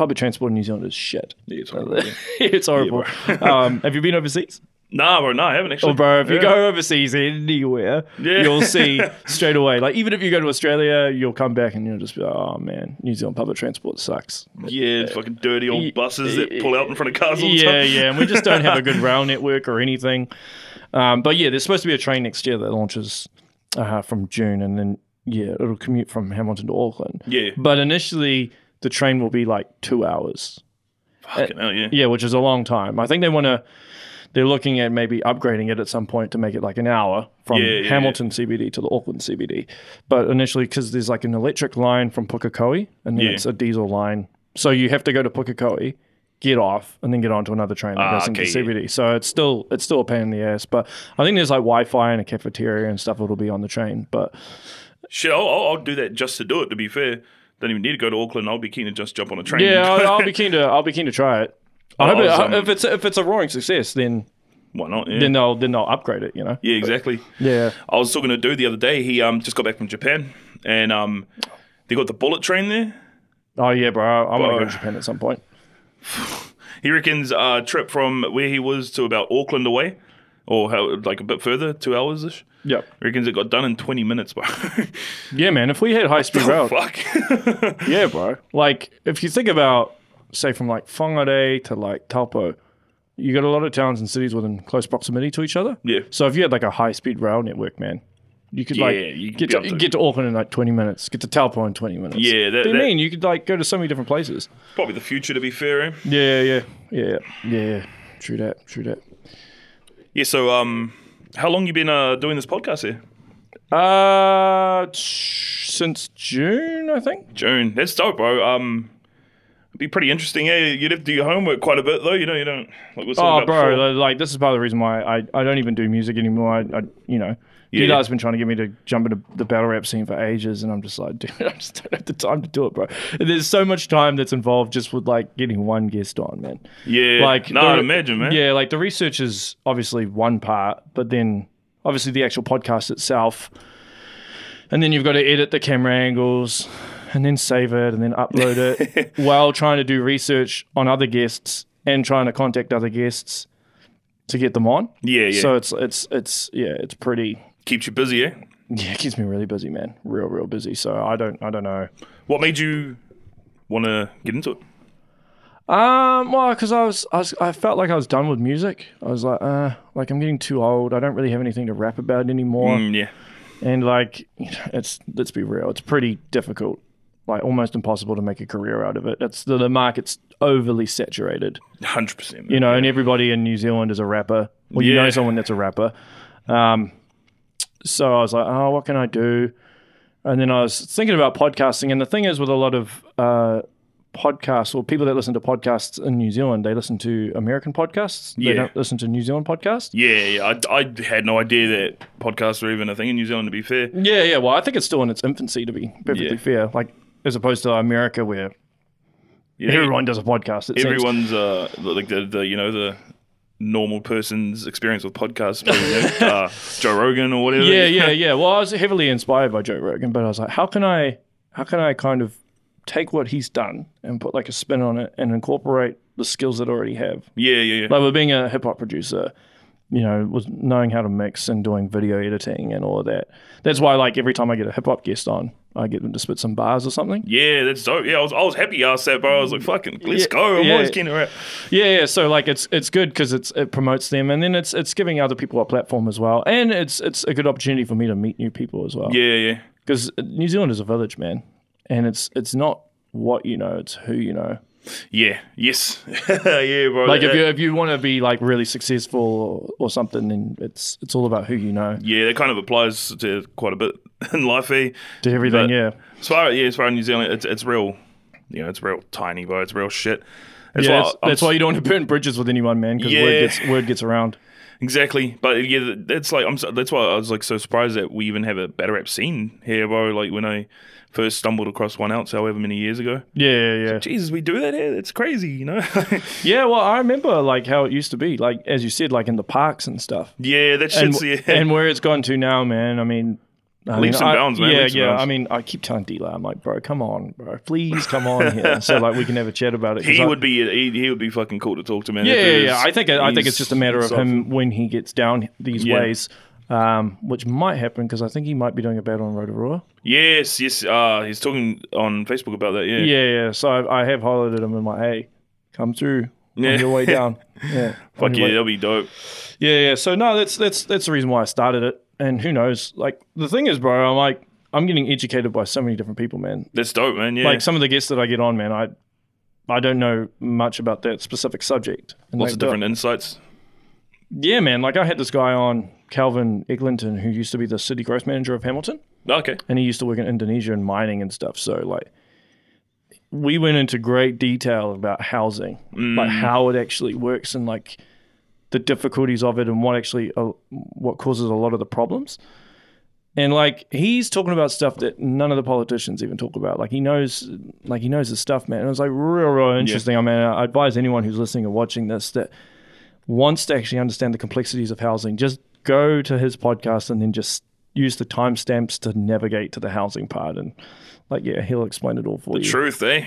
public transport in New Zealand is shit. Yeah, it's horrible, yeah. it's horrible. um, have you been overseas? Nah, bro, no, I haven't actually. Oh, bro, if you go overseas anywhere, Yeah. you'll see straight away. Like, even if you go to Australia, you'll come back and you'll just be like, oh, man, New Zealand public transport sucks. yeah, it's fucking dirty old Ye- buses that pull out in front of cars all the Yeah, time. yeah. And we just don't have a good rail network or anything. Um, but yeah, there's supposed to be a train next year that launches uh, from June. And then, yeah, it'll commute from Hamilton to Auckland. Yeah, But initially, the train will be like two hours. fucking hell, yeah. Yeah, which is a long time. I think they want to. They're looking at maybe upgrading it at some point to make it like an hour from Yeah, yeah, Hamilton CBD to the Auckland CBD. But initially, because there's like an electric line from Pukekohe and then Yeah. it's a diesel line, so you have to go to Pukekohe, get off, and then get onto another train that Ah, goes into okay, CBD. So it's still it's still a pain in the ass. But I think there's like Wi-Fi and a cafeteria and stuff that'll be on the train. But Shit, I'll, I'll, I'll do that just to do it. To be fair, don't even need to go to Auckland. I'll be keen to just jump on a train. yeah, I'll, I'll be keen to I'll be keen to try it. I hope it, um, if it's if it's a roaring success, then Why not? Yeah. then they'll then they'll upgrade it. You know. yeah, exactly. Yeah. I was talking to a dude the other day. He um just got back from Japan, and um they got the bullet train there. Oh yeah, bro. I want to go to Japan at some point. He reckons a trip from where he was to about Auckland away, or how, like a bit further, two hours ish. Yeah, Reckons it got done in twenty minutes, bro. Yeah, man. If we had high speed rail, Fuck. yeah, bro. Like if you think about, say, from like Whangarei to like Taupo, you got a lot of towns and cities within close proximity to each other. Yeah. So if you had like a high speed rail network, man, you could like you could get to, to- get to Auckland in like twenty minutes, get to Taupo in twenty minutes. Yeah, that- What do you that- mean? You could like go to so many different places. Probably the future, to be fair. Eh? Yeah, yeah, yeah, yeah, yeah. True that. True that. Yeah. So um, how long you been uh doing this podcast here? Uh, t- since June, I think. June. That's dope, bro. Um, it'd be pretty interesting. Yeah, you'd have to do your homework quite a bit, though. You know, you don't like Oh, bro, before. like this is part of the reason why I, I don't even do music anymore. I, I you know, you Yeah. guys been trying to get me to jump into the battle rap scene for ages, and I'm just like, dude, I just don't have the time to do it, bro. And there's so much time that's involved just with like getting one guest on, man. Yeah. Like, no, the- I'd imagine, man. Yeah, like the research is obviously one part, but then obviously the actual podcast itself, and then you've got to edit the camera angles. And then save it and then upload it while trying to do research on other guests and trying to contact other guests to get them on. Yeah, yeah. So it's it's it's yeah, it's pretty Keeps you busy, eh? yeah, it keeps me really busy, man. Real, real busy. So I don't I don't know. What made you want to get into it? Um, well, because I was I was I felt like I was done with music. I was like, uh, like I'm getting too old. I don't really have anything to rap about anymore. Mm, yeah. And like, you know, it's let's be real, it's pretty difficult, like almost impossible to make a career out of it. It's the, the market's overly saturated. Hundred percent. you know, and everybody in New Zealand is a rapper. Well, you know someone that's a rapper. Um, so I was like, oh, what can I do? And then I was thinking about podcasting. And the thing is, with a lot of uh, podcasts or people that listen to podcasts in New Zealand, they listen to American podcasts. They Yeah. don't listen to New Zealand podcasts. Yeah, yeah. I, I had no idea that podcasts were even a thing in New Zealand. To be fair. Yeah, yeah. Well, I think it's still in its infancy, to be perfectly Yeah. fair. Like as opposed to America, where Yeah, everyone does a podcast. Everyone's uh like the, the you know the normal person's experience with podcasts, probably, you know, uh, Joe Rogan or whatever. yeah, yeah, yeah. Well, I was heavily inspired by Joe Rogan, but I was like, how can I, how can I kind of take what he's done and put like a spin on it and incorporate the skills that I already have. yeah, yeah, yeah. Like with being a hip hop producer, you know, was knowing how to mix and doing video editing and all of that. That's why, like, every time I get a hip hop guest on, I get them to spit some bars or something. Yeah, that's dope. Yeah, I was, I was happy I said, bro. I was like, fucking, let's Yeah, go. I'm yeah. always keen to rap. Yeah, yeah. So like, it's it's good because it's it promotes them, and then it's it's giving other people a platform as well, and it's it's a good opportunity for me to meet new people as well. Yeah, yeah. because New Zealand is a village, man, and it's it's not what you know, it's who you know. Yeah, yes. yeah, bro. Like if you if you want to be like really successful or, or something, then it's it's all about who you know. yeah, that kind of applies to quite a bit in life, eh? To everything, But- yeah. As far yeah, as far as New Zealand, it's it's real. You know, it's real tiny, bro. It's real shit. That's yeah, why that's, that's why you don't want to burn bridges with anyone, man, because Yeah. word gets word gets around. Exactly, but yeah, that's like I'm. That's why I was like so surprised that we even have a better rap scene here, bro. Like when I first stumbled across One Outs, however many years ago. Yeah, yeah, yeah. Jesus, we do that here. It's crazy, you know. Yeah, well, I remember like how it used to be, like as you said, like in the parks and stuff. yeah, that and, shit's yeah. and where it's gone to now, man. I mean, I Leaps mean, and I- man, Yeah, yeah. bounds. I mean, I keep telling D-Lar, I'm like, bro, come on, bro, please come on here, so like we can have a chat about it. he I- would be he, he would be fucking cool to talk to, man. Yeah, yeah, yeah. I think I think it's just a matter of him when he gets down these Yeah. ways, um, which might happen because I think he might be doing a battle on Rotorua. Yes, yes. Uh, he's talking on Facebook about that. Yeah, Yeah, yeah. So I, I have highlighted him in my hey, come through Yeah. on your way down. Yeah, fuck yeah, that'll be dope. Yeah, yeah. So no, that's that's that's the reason why I started it. And who knows? Like the thing is, bro, I'm like I'm getting educated by so many different people, man. That's dope, man. Yeah, Like some of the guests that I get on, man, I I don't know much about that specific subject. And lots of different insights. Yeah, man. Like I had this guy on, Kelvin Eglinton, who used to be the city growth manager of Hamilton, Okay, and he used to work in Indonesia and mining and stuff. So like. We went into great detail about housing, like how it actually works, and like the difficulties of it, and what actually uh, what causes a lot of the problems. And like he's talking about stuff that none of the politicians even talk about. Like he knows, like he knows his stuff, man. And it was like real, real interesting. I mean, I advise anyone who's listening or watching this that wants to actually understand the complexities of housing, just go to his podcast and then just use the timestamps to navigate to the housing part. And like, yeah, he'll explain it all for the you. The truth, eh?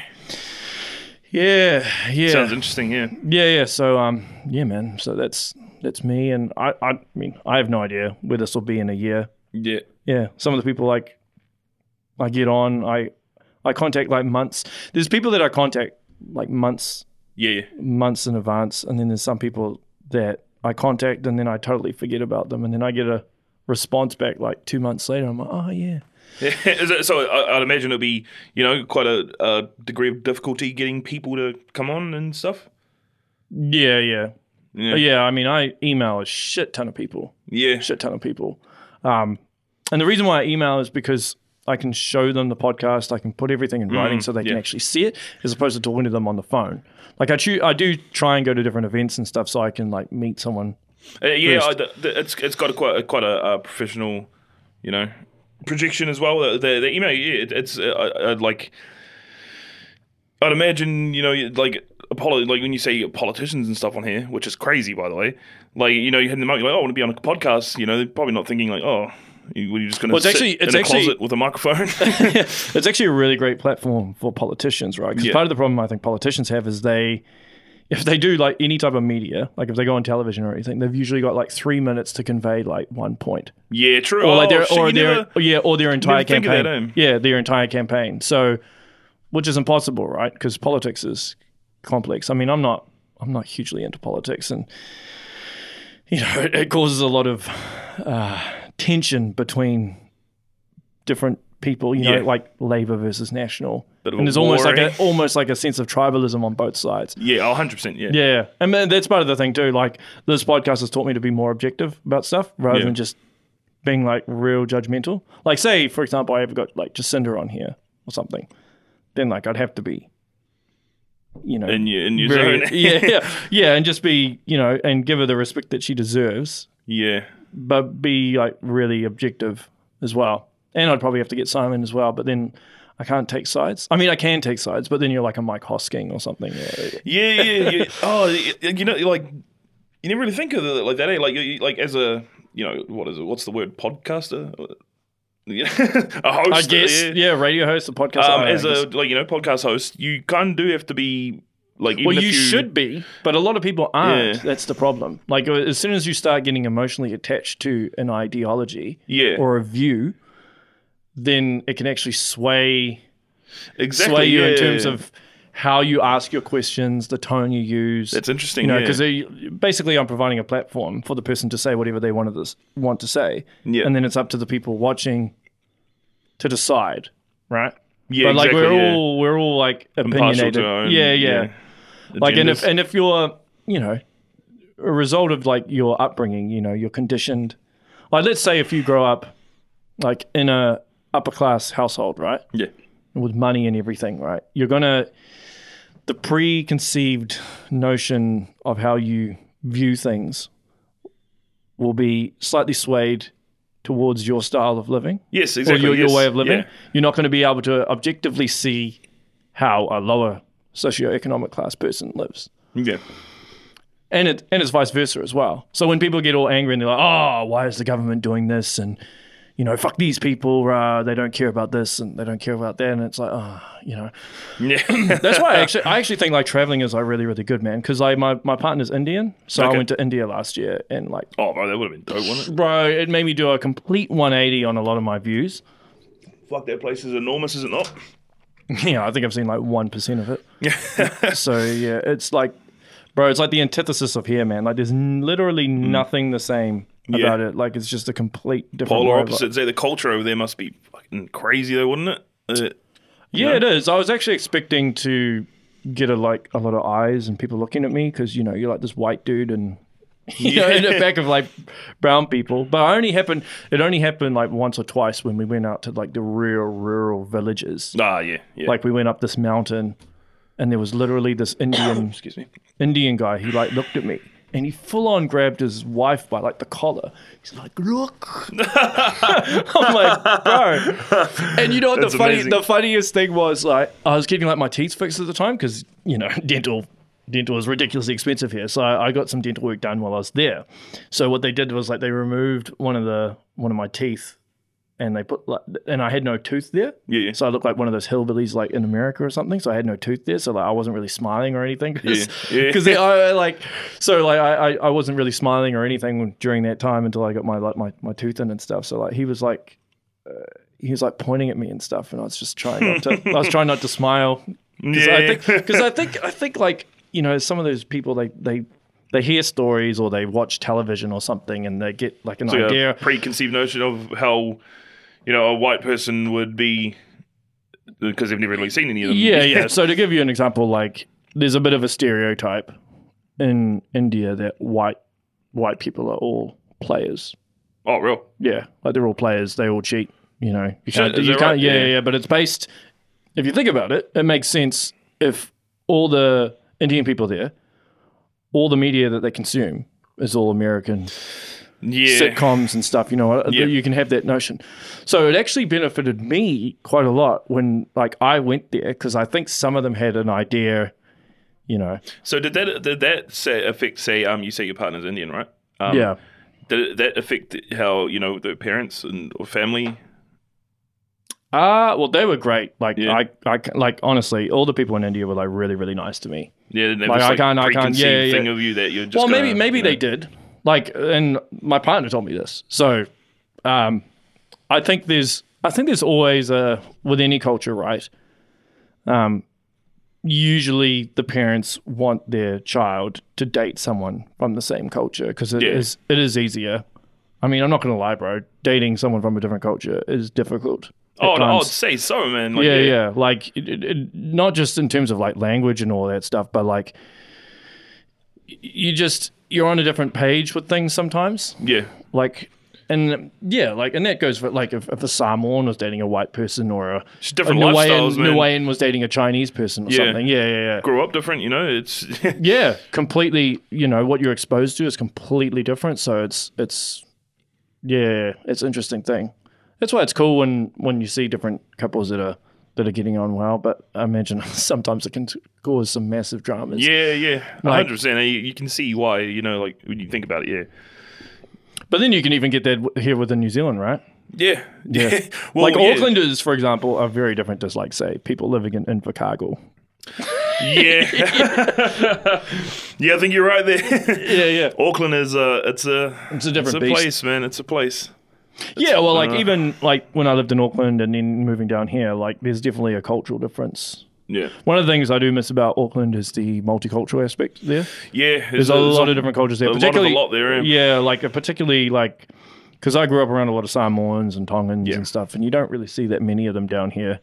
Yeah, yeah, Sounds interesting. Yeah, yeah, yeah. So, um, yeah, man. So that's that's me, and I, I mean, I have no idea where this will be in a year. yeah. Yeah, some of the people like I get on, I I contact like months. There's people that I contact like months Yeah, yeah. months in advance, and then there's some people that I contact and then I totally forget about them, and then I get a response back like two months later. I'm like, oh yeah, it, so I, I'd imagine it'll be, you know, quite a, a degree of difficulty getting people to come on and stuff. yeah, yeah, Yeah, yeah. I mean, I email a shit ton of people, yeah, shit ton of people, um, and the reason why I email is because I can show them the podcast. I can put everything in writing so they can actually see it, as opposed to talking to them on the phone. Like I, choo- I do try and go to different events and stuff so I can like meet someone. Uh, yeah. I, th- th- it's it's got a quite a, quite a, uh professional, you know, projection as well. The the, the email, yeah, it, it's uh, I- I'd like. I'd imagine, you know, like apolo- like when you say politicians and stuff on here, which is crazy, by the way. Like, you know, you hit them up, you're like, oh, I want to be on a podcast. You know, they're probably not thinking like, oh, you, were you just going to Well, it's sit actually- it's in a actually- closet with a microphone? it's actually a really great platform for politicians, right? Because Yeah. part of the problem I think politicians have is they, if they do like any type of media, like if they go on television or anything, they've usually got like three minutes to convey like one point, yeah, true. or like oh, their shit, or you their never- yeah, or their entire that, campaign. eh? Yeah, their entire campaign. So, which is impossible, right? Because politics is complex. I mean, I'm not I'm not hugely into politics, and you know, it, it causes a lot of uh, tension between different people. You know, Yeah. like Labour versus National, and there's almost like a almost like a sense of tribalism on both sides. Yeah, oh, 100%. Yeah. Yeah, and man, that's part of the thing too. Like this podcast has taught me to be more objective about stuff rather Yeah. than just being like real judgmental. Like, say for example, I ever got like Jacinda on here or something, then like I'd have to be, you know, In your, in your very- zone. yeah, yeah, yeah, and just be you know, and give her the respect that she deserves, yeah. But be like really objective as well. And I'd probably have to get Simon as well, but then. I can't take sides. I mean, I can take sides, but then you're like a Mike Hosking or something. Yeah, Yeah, yeah, oh, you know, like you never really think of it like that. Eh? Like, you- like as a, you know, what is it? What's the word? Podcaster. Yeah, a host. I guess, yeah. yeah, radio host, a podcast. Um, as a like you know podcast host, you kind of do have to be like. Well, if you, should be, but a lot of people aren't. Yeah. That's the problem. Like uh, as soon as you start getting emotionally attached to an ideology Yeah, or a view, then it can actually sway exactly. sway you yeah. in terms of how you ask your questions, the tone you use. That's interesting. you know, yeah. because basically, I'm providing a platform for the person to say whatever they wanted to want to say, Yeah. and then it's up to the people watching to decide, right? yeah, but like exactly, we're yeah. all we're all like opinionated. our yeah, yeah. Like and if and if you're you know a result of like your upbringing you know you're conditioned. Like let's say if you grow up like in a upper class household right? Yeah, with money and everything right? You're gonna the preconceived notion of how you view things will be slightly swayed towards your style of living. Yes, exactly. your, your yes, way of living. yeah. You're not going to be able to objectively see how a lower socioeconomic class person lives. Yeah. And it and it's vice versa as well. So when people get all angry and they're like, "Oh, why is the government doing this?" and you know, fuck these people. Uh, they don't care about this and they don't care about that. And it's like, oh, you know, Yeah. that's why I actually I actually think like traveling is like really really good, man. Because like my my partner's Indian, so I went to India last year and like, oh, bro, that would have been dope, wouldn't it? bro, it made me do a complete 180 on a lot of my views. Fuck, that place is enormous, is it not? Yeah, I think I've seen like one percent of it. Yeah. So yeah, it's like, bro, it's like the antithesis of here, man. Like there's n- literally nothing the same. Yeah. about it. Like it's just a complete different. Polar opposites. Say the culture over there must be fucking crazy, though, wouldn't it? Uh, Yeah, know? it is. I was actually expecting to get a like a lot of eyes and people looking at me because you know you're like this white dude and you know in the back of like brown people. But I only happened. It only happened like once or twice when we went out to like the real rural villages. ah, yeah, yeah. Like we went up this mountain, and there was literally this Indian excuse me. Indian guy. He like looked at me. And he full on grabbed his wife by like the collar. He's like, "Look!" I'm like, "Bro!" And you know what That's the funny, amazing. the funniest thing was? Like, I was getting like my teeth fixed at the time because you know dental dental is ridiculously expensive here. So I, I got some dental work done while I was there. So what they did was like they removed one of the one of my teeth, and they put like, and I had no tooth there. Yeah, yeah. So I looked like one of those hillbillies like in America or something. So I had no tooth there. So like I wasn't really smiling or anything. Cause, Yeah, yeah. 'cause they- I, like so like I, I, I wasn't really smiling or anything during that time until I got my like my, my tooth in and stuff. So like he was like uh, he was like pointing at me and stuff, and I was just trying not to. I was trying not to smile because Yeah. I think because I think I think like you know some of those people they they they hear stories or they watch television or something and they get like an Like idea. a preconceived notion of how, you know, a white person would be because they've never really seen any of them. Yeah, yeah. So to give you an example, like there's a bit of a stereotype in India that white white people are all players. oh, real? Yeah, like they're all players. They all cheat. You know, you So, can't. You can't right? Yeah. yeah, yeah. But it's based. If you think about it, it makes sense if all the Indian people there, all the media that they consume is all American Yeah. sitcoms and stuff. You know, Yeah. you can have that notion. So it actually benefited me quite a lot when, like, I went there because I think some of them had an idea. You know, So did that did that say, affect say um you say your partner's Indian right? Um, yeah. Did that affect how you know the parents and or family? Ah, well, they were great. Like, Yeah. I, I, like honestly, all the people in India were like really, really nice to me. Yeah, there Like, I like can't- I can't- yeah, yeah. thing of you that you're just. well, maybe, gonna, maybe you they did. Like, and my partner told me this. So, um, I think there's, I think there's always a with any culture, right? Um, usually the parents want their child to date someone from the same culture because it is Yeah. it is easier. I mean, I'm not gonna lie, bro. Dating someone from a different culture is difficult. Oh, no. I'd say so, man. Like, yeah, yeah, Like it, it, not just in terms of like language and all that stuff, but like you just you're on a different page with things sometimes. yeah. Like and yeah, like and that goes for like if, if a Samoan was dating a white person or a, a different Niuean, lifestyles, man. Niuean was dating a Chinese person or Yeah. something. Yeah, yeah, yeah. Grow up different, you know. It's Yeah, completely. You know what you're exposed to is completely different. So it's it's yeah, it's an interesting thing. That's why it's cool when when you see different couples that are that are getting on well. But I imagine sometimes it can t- cause some massive dramas. yeah, yeah, hundred percent. You, you can see why, you know, like when you think about it. Yeah, But then you can even get that here within New Zealand, right? yeah, Yeah. well, like yeah. Aucklanders, for example, are very different to like say people living in Invercargill. Yeah, yeah. I think you're right there. Yeah, yeah. Auckland is a uh, it's a It's a different it's a place, man. It's a place. Yeah, well, like even like when I lived in Auckland and then moving down here, like there's definitely a cultural difference. Yeah, One of the things I do miss about Auckland is the multicultural aspect there. yeah. There's a lot of different cultures there. a lot of particularly, a lot there, Yeah, like uh, particularly like because I grew up around a lot of Samoans and Tongans Yeah. and stuff, and you don't really see that many of them down here.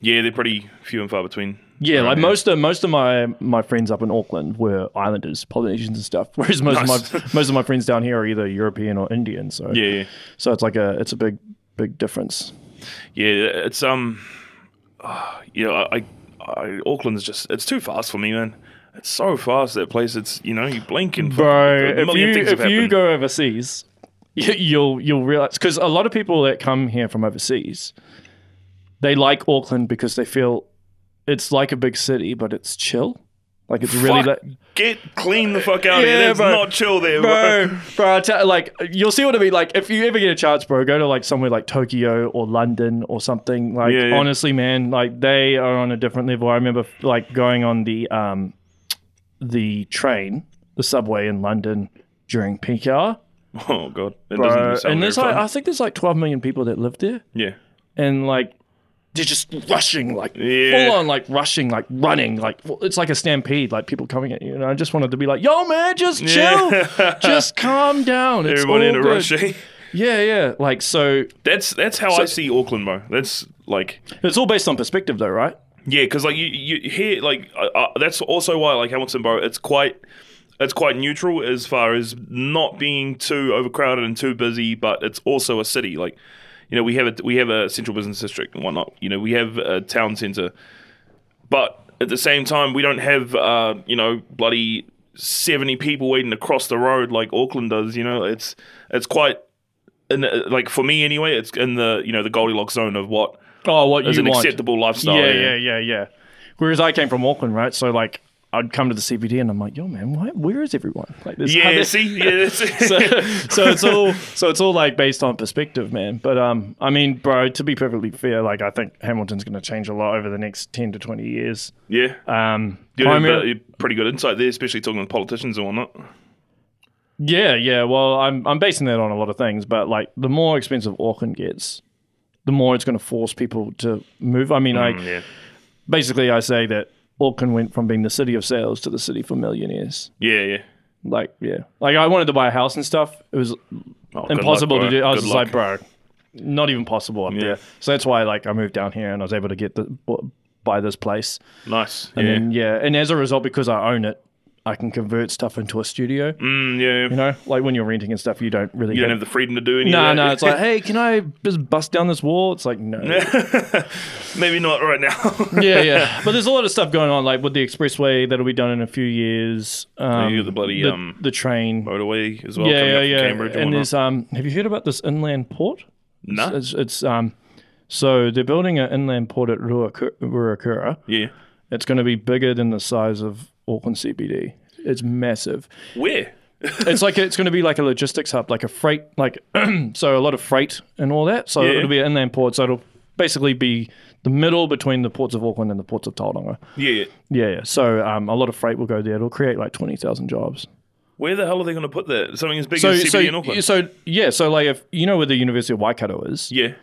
Yeah, they're pretty few and far between. Yeah, like most of most of my my friends up in Auckland were Islanders, Polynesians, and stuff. Whereas most Nice. of my most of my friends down here are either European or Indian. So Yeah, yeah. so it's like a it's a big big difference. Yeah, it's um, uh, you know, I, I, Auckland's just it's too fast for me, man. It's so fast that place. It's you know you blink and bro. If you if you go overseas, you- you'll you'll realize because a lot of people that come here from overseas, they like Auckland because they feel it's like a big city, but it's chill. Like it's really Fuck, like get clean the fuck out of Yeah, here. Bro. not chill there, bro. bro, bro. I tell, like you'll see what I mean. Like if you ever get a chance, bro, go to like somewhere like Tokyo or London or something. Like Yeah, yeah. honestly, man, like they are on a different level. I remember like going on the um the train, the subway in London during peak hour. Oh god, it Bro, doesn't sound and there's like. I think there's like 12 million people that live there, yeah, and like they're just rushing, like Yeah. full on, like rushing, like running, like it's like a stampede, like people coming at you. And I just wanted to be like, "Yo, man, just chill, Yeah. just calm down. It's everyone in a rush. eh? Yeah, yeah. Like so, That's that's how I see Auckland, bro. That's like it's all based on perspective, though, right? Yeah, because like you, you hear like uh, that's also why like Hamilton Borough, it's quite it's quite neutral as far as not being too overcrowded and too busy, but it's also a city. Like you know, we have a we have a central business district and whatnot. You know, we have a town centre, but at the same time, we don't have uh, you know bloody seventy people waiting to cross the road like Auckland does. You know, it's it's quite. In, like for me anyway, it's in the you know the Goldilocks zone of what Oh, what is you an want? acceptable lifestyle. yeah, yeah, yeah, yeah. Whereas I came from Auckland, right? So like, I'd come to the CBD and I'm like, "Yo, man, why, where is everyone?" Like, there's Yeah, see, yeah, so, so it's all so it's all like based on perspective, man. But um, I mean, bro, to be perfectly fair, like I think Hamilton's going to change a lot over the next ten to twenty years. yeah. Um, You have primary- a pretty good insight there, especially talking with politicians and whatnot. yeah, yeah. Well, I'm I'm basing that on a lot of things, but like the more expensive Auckland gets, the more it's going to force people to move. I mean, like Mm, yeah, basically, I say that Auckland went from being the city of sails to the city for millionaires. yeah, yeah. Like, yeah, like I wanted to buy a house and stuff. It was Oh, impossible luck, to do. I was just like, bro, not even possible up Yeah. there. So that's why, like, I moved down here and I was able to get the buy this place. nice. And yeah, then yeah, and as a result, because I own it, I can convert stuff into a studio. mm, yeah. You know, like when you're renting and stuff, you don't really. You don't have- the freedom to do anything. no, no. It's like, hey, can I just bust down this wall? It's like, no. maybe not right now. yeah, yeah. But there's a lot of stuff going on, like with the expressway that'll be done in a few years. Um, you got the bloody, the, um, the train. Motorway as well. yeah, yeah, yeah. Cambridge and, and there's um. Have you heard about this inland port? Nah. It's, it's um. So they're building an inland port at Ruakura. Ruakura. yeah. It's going to be bigger than the size of Auckland CBD. It's massive. Where? It's like it's going to be like a logistics hub, like a freight, like so a lot of freight and all that. So Yeah. it'll be an inland port. So it'll basically be the middle between the ports of Auckland and the ports of Tauranga. Yeah. Yeah, yeah. So um, a lot of freight will go there. It'll create like twenty thousand jobs. Where the hell are they going to put that? Something as big So, as CBD so, in Auckland. so yeah. So like if you know where the University of Waikato is, yeah.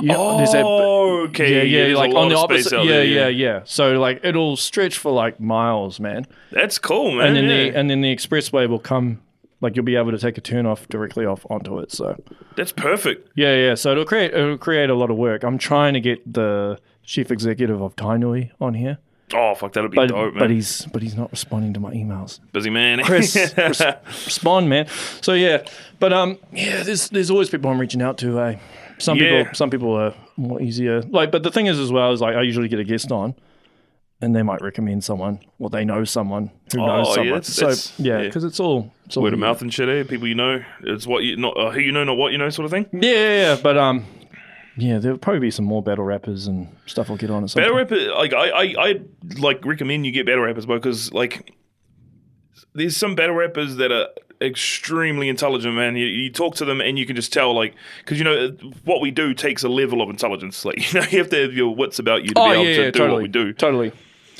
Yeah, there's that- Oh, okay. yeah, yeah, like on the opposite. Yeah, there, yeah, yeah. So like it'll stretch for like miles, man. That's cool, man. And then yeah. the and then the expressway will come. Like you'll be able to take a turn off directly off onto it. So That's perfect. yeah, yeah. So it'll create it'll create a lot of work. I'm trying to get the chief executive of Tainui on here, Oh, fuck, that'll be but dope, man. but he's but he's not responding to my emails. Busy man. Chris, res- respond, man. So yeah, but um, yeah, there's there's always people I'm reaching out to. Eh? Some Yeah. people some people are more easier. Like, but the thing is as well is like I usually get a guest on, and they might recommend someone or they know someone who Oh, knows yeah, someone. that's- so that's- yeah, yeah. because it's all it's all Word of mouth and shit, eh? People you know. It's what you not uh, who you know, not what you know, sort of thing. Yeah, yeah, yeah, but um, yeah, there'll probably be some more battle rappers and stuff. I'll get on at some Battle point. rapper, like I, I, I like recommend you get battle rappers because like there's some battle rappers that are extremely intelligent, man. You, you talk to them and you can just tell, like, because you know what we do takes a level of intelligence. Like, you know, you have to have your wits about you to Oh be able yeah, to yeah, do totally, what we do. totally.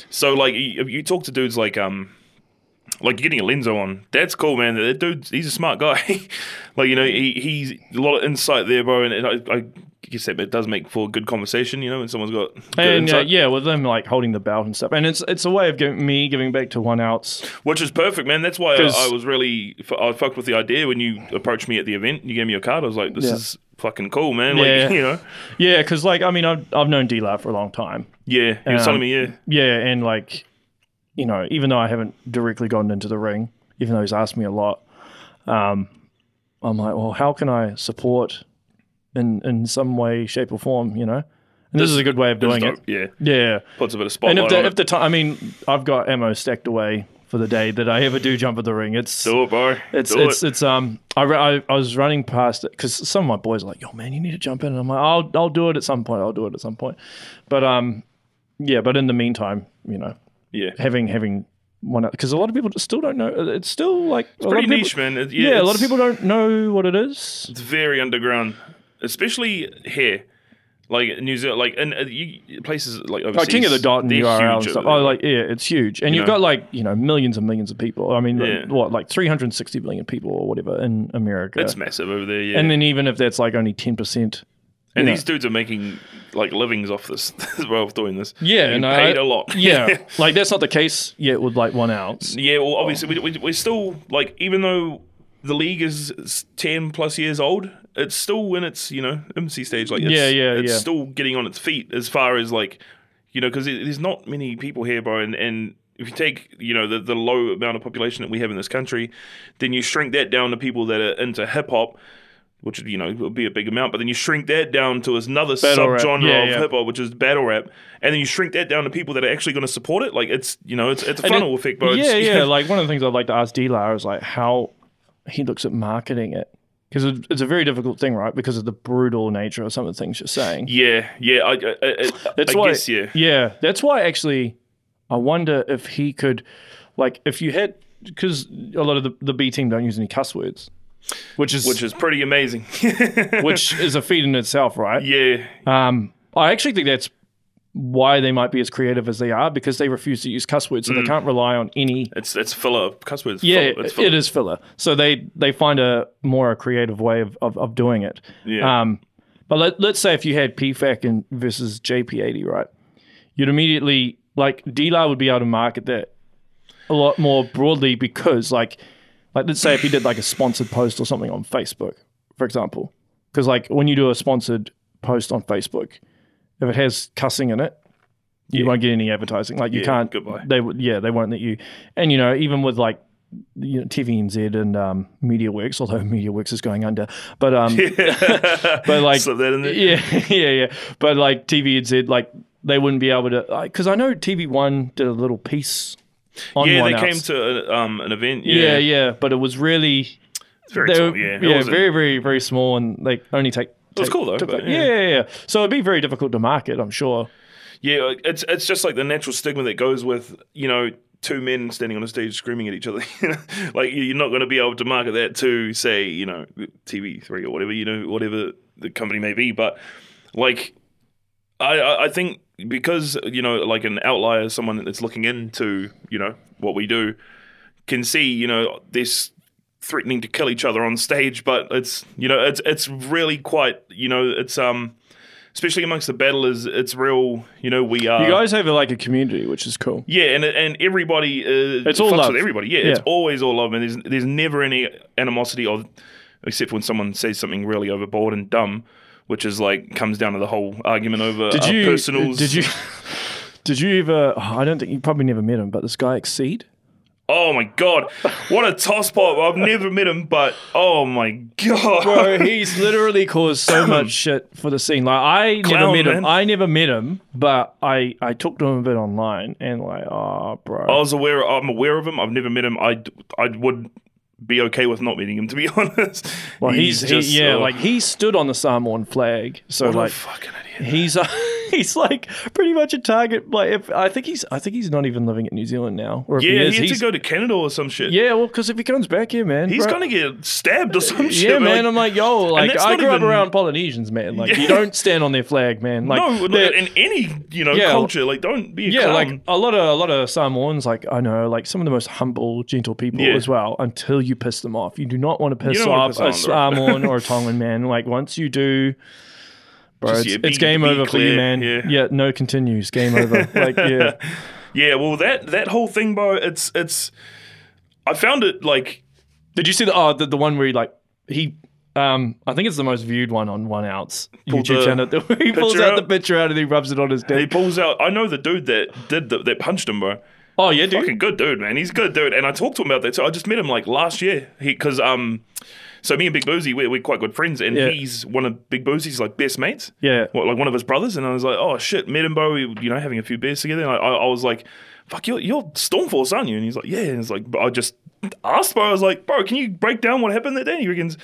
So like, you, you talk to dudes like um. Like getting Allenzo on, that's cool, man. That dude, he's a smart guy. like you know, he he's a lot of insight there, bro. And I, I guess that it does make for good conversation. You know, when someone's got good And uh, yeah, with them like holding the belt and stuff, and it's it's a way of giving me giving back to one outs. Which is perfect, man. That's why I, 'Cause- I was really I fucked with the idea when you approached me at the event. You gave me your card. I was like, "This Yeah. is fucking cool, man." Like, Yeah. you know, Yeah, because like I mean I've I've known D-Lar for a long time. yeah. You were Um, telling me, yeah, Yeah, and like, you know, even though I haven't directly gotten into the ring, even though he's asked me a lot, um, I'm like, well, how can I support in in some way, shape, or form? You know, And this, is a good way of doing it. Yeah, Yeah. puts a bit of And spotlight if the on if it. the time, I mean, I've got ammo stacked away for the day that I ever do jump at the ring. It's Do it, bro. it's Do it's it. it's um I, I I was running past it because some of my boys are like, yo man, you need to jump in, and I'm like, I'll I'll do it at some point. I'll do it at some point. But um, yeah. But in the meantime, you know, yeah. having having one because a lot of people still don't know. It's still like a lot Pretty of people- niche, man. It- Yeah, a lot of people don't know what it is. It's very underground, especially here. Like New Zealand, like in uh, you, places like overseas. Like King of the Dot and they're URL and huge stuff. Oh, like yeah, it's huge, and you've know? got like you know millions and millions of people. I mean, Yeah. what like 360 million people or whatever in America. it's massive over there. Yeah, and then even if that's like only 10 percent. And these dudes are making like livings off this as well of doing this. Yeah, and I- paid a lot. Yeah, like that's not the case yet with like one ounce. yeah. Well, obviously, we, we, we're still like, even though the league is is ten plus years old, it's still in its you know infancy stage. Like, it's, Yeah, yeah, it's yeah. still getting on its feet as far as like, you know, because there's not many people here, bro, and and. If you take, you know, the, the low amount of population that we have in this country, then you shrink that down to people that are into hip hop, which you know would be a big amount. But then you shrink that down to another Battle subgenre Yeah, of yeah. hip hop, which is battle rap, and then you shrink that down to people that are actually going to support it. Like it's you know it's it's a funnel it- effect, bro. It's- Yeah, yeah. like one of the things I'd like to ask D-Lar is like how he looks at marketing it because it's a very difficult thing, right? Because of the brutal nature of some of the things you're saying. yeah, yeah. I, I, I, That's I why, guess yeah. yeah. That's why actually, I wonder if he could, like, if you had, because a lot of the, the B team don't use any cuss words, which is Which is pretty amazing. which is a feat in itself, right? yeah, Um, I actually think that's why they might be as creative as they are because they refuse to use cuss words, so Mm. they can't rely on any. it's it's filler. Cuss words. Yeah, filler. It's filler. it is filler. So they they find a more a creative way of, of, of doing it. Yeah. Um, but let, let's say if you had PFAK and versus JP80, right? You'd immediately like D-Lar would be able to market that a lot more broadly because like like let's say if he did like a sponsored post or something on Facebook, for example, because like when you do a sponsored post on Facebook, if it has cussing in it, you Yeah. won't get any advertising. Like you Yeah, can't. goodbye. They would yeah they won't let you. And you know even with like you know, TVNZ and um, MediaWorks, although MediaWorks is going under, but um, but like Slip that in there. yeah, yeah, yeah. But like TVNZ, like they wouldn't be able to because I know TV One did a little piece on Yeah, they came to a, um, an event. yeah, Yeah, yeah, but it was really It's very they tall. Yeah, yeah, very, very, very small, and they only take. Was take- cool though, but yeah. yeah, yeah, yeah. So it'd be very difficult to market, I'm sure. Yeah, it's it's just like the natural stigma that goes with you know two men standing on a stage screaming at each other. You know? like you're not going to be able to market that to say you know TV3 or whatever you know whatever the company may be. But like I I think because you know like an outlier, someone that's looking into you know what we do can see you know this threatening to kill each other on stage, but it's you know it's it's really quite you know it's um especially amongst the battlers, it's real. You know, we are. You guys have like a community, which is cool. yeah, and and everybody. Uh, It's all love. with everybody. Yeah, it's always all love, and there's there's never any animosity of, except when someone says something really overboard and dumb, which is like comes down to the whole argument over Did uh, you? personals. Did you? Did you ever? oh, I don't think you probably never met him, but this guy Exceed. Oh my god, what a toss pop! I've never met him, but oh my god, Bro, he's literally caused so much shit for the scene. Like I never Clown, met him. I never met him, but I I talked to him a bit online and like, oh, bro. I was aware. I'm aware of him. I've never met him. I I would be okay with not meeting him, to be honest. well, he's, he, yeah, oh, like he stood on the Samoan flag. So like fucking idiot. He's uh, he's like pretty much a target. Like if I think he's I think he's not even living in New Zealand now. Or if Yeah, he he, had to go to Canada or some shit. yeah. Well, because if he comes back here, man, He's bro- gonna get stabbed or some shit. Yeah, man. like, I'm like, yo, like I grew up around Polynesians, man. Like you don't stand on their flag, man. Like no, in any you know Yeah. culture, like don't be a yeah, clown. like a lot of a lot of Samoans, like I know, like some of the most humble, gentle people Yeah. as well. Until you piss them off, you do not want to piss off piss a. Samoan or a Tongan man. Like once you do, bro, Just, it's, yeah, be- it's game over for you, man. yeah. no continues, game over. like yeah, yeah, well that that whole thing, bro. It's it's. I found it like did you see the oh the, the one where he like he. Um, I think it's the most viewed one on One Pulled YouTube the channel. he pulls picture out the out? picture out and he rubs it on his dick. he pulls out. I know the dude that did the, that punched him, bro. Oh yeah, dude. fucking good dude, man. He's a good dude, and I talked to him about that. So I just met him like last year. He because um, so me and Big Boozy, we're, we're quite good friends, and Yeah. he's one of Big Boozy's like best mates. Yeah. What, like one of his brothers, and I was like, oh shit, met him, bro. We, you know, having a few beers together. And I, I, I was like, fuck, you're you're Stormforce, aren't you? And he's like, yeah. And it's like, I just asked, bro. I was like, bro, can you break down what happened that day? He reckons,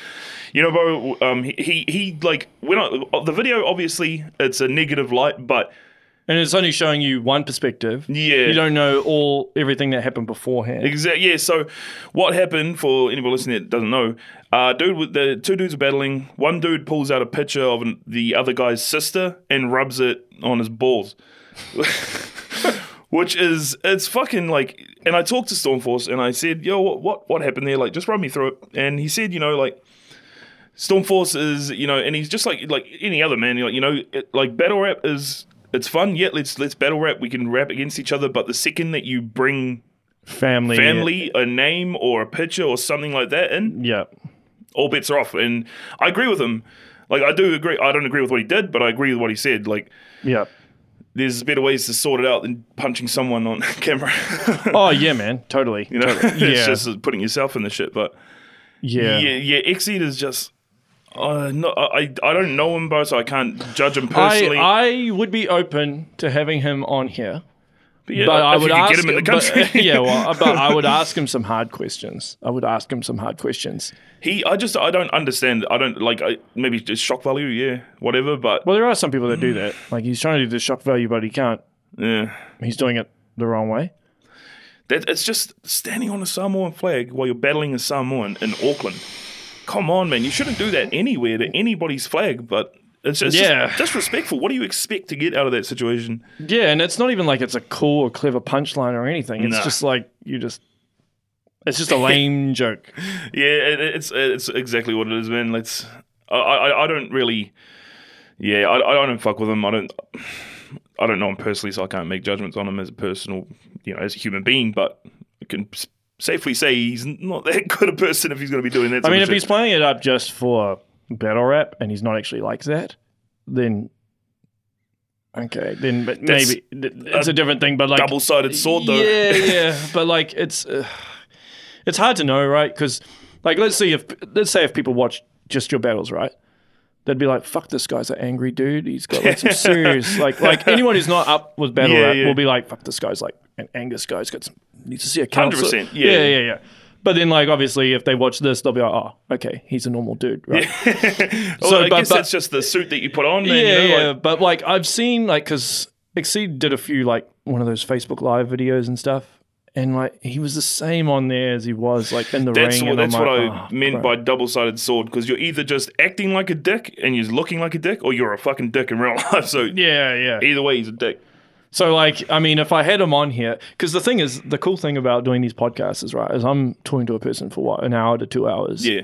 you know, bro. Um, he he, he like when I, the video obviously it's a negative light, but And it's only showing you one perspective. Yeah. You don't know all everything that happened beforehand. Exactly. Yeah. So, what happened for anybody listening that doesn't know? Uh, dude, with the two dudes are battling. One dude pulls out a picture of an, the other guy's sister and rubs it on his balls, which is it's fucking like. And I talked to Stormforce and I said, "Yo, what what what happened there? Like, just run me through it." And he said, "You know, like." Stormforce is, you know, and he's just like like any other man. Like, you know, it, like battle rap is it's fun. Yeah, let's let's battle rap. We can rap against each other. But the second that you bring Family. family, a name or a picture or something like that in, Yeah. all bets are off. And I agree with him. Like I do agree. I don't agree with what he did, but I agree with what he said. Like Yeah. there's better ways to sort it out than punching someone on camera. Oh yeah, man. Totally. you know, Totally. it's Yeah. just putting yourself in the shit. But yeah. yeah, yeah, Exceed is just. Uh, no, I I don't know him, bro, so I can't judge him personally. I would be open to having him on here, but yeah, but I would ask get him in the but- country. yeah, well, but I would ask him some hard questions. I would ask him some hard questions. he, I just, I don't understand. I don't like. I, maybe just shock value, yeah, whatever. But Well, there are some people that do that. Like he's trying to do the shock value, but he can't. yeah, He's doing it the wrong way. That it's just standing on a Samoan flag while you're battling a Samoan in Auckland. Come on, man! You shouldn't do that anywhere to anybody's flag. But it's just, Yeah. just disrespectful. What do you expect to get out of that situation? Yeah, and it's not even like it's a cool or clever punchline or anything. It's Nah. just like you just. It's just a lame joke. Yeah, it, it's it's exactly what it is, man. Let's. I I, I don't really. Yeah, I, I don't fuck with him. I don't. I don't know him personally, so I can't make judgments on him as a personal, you know, as a human being. But I can safely say he's not that good a person if he's going to be doing that. I mean, if shit. he's playing it up just for battle rap and he's not actually like that, then okay, then but That's maybe it's a different thing. But like double-sided sword, though. Yeah, yeah. But like it's uh, it's hard to know, right? Because like let's see if let's say if people watch just your battles, right? They'd be like, "Fuck, this guy's an angry dude. He's got like some serious like like anyone who's not up with battle Yeah, rap yeah. will be like, "Fuck, this guy's like an Angus guy's got some needs to see a counselor." 100%, yeah. yeah, yeah, yeah. But then, like, obviously, if they watch this, they'll be like, "Oh, okay, he's a normal dude, right?" Well, So, I but- guess but- that's just the suit that you put on. Man, yeah, you know, yeah. like- but like, I've seen like because Exceed did a few like one of those Facebook Live videos and stuff, and like he was the same on there as he was like in the that's ring. what and that's I'm what like, I "Oh, meant crap." by double-sided sword. Because you're either just acting like a dick and you're looking like a dick, or you're a fucking dick in real life. So Yeah, yeah. either way, he's a dick. So like, I mean, if I had him on here, because the thing is, the cool thing about doing these podcasts is right, is I'm talking to a person for what an hour to two hours. Yeah.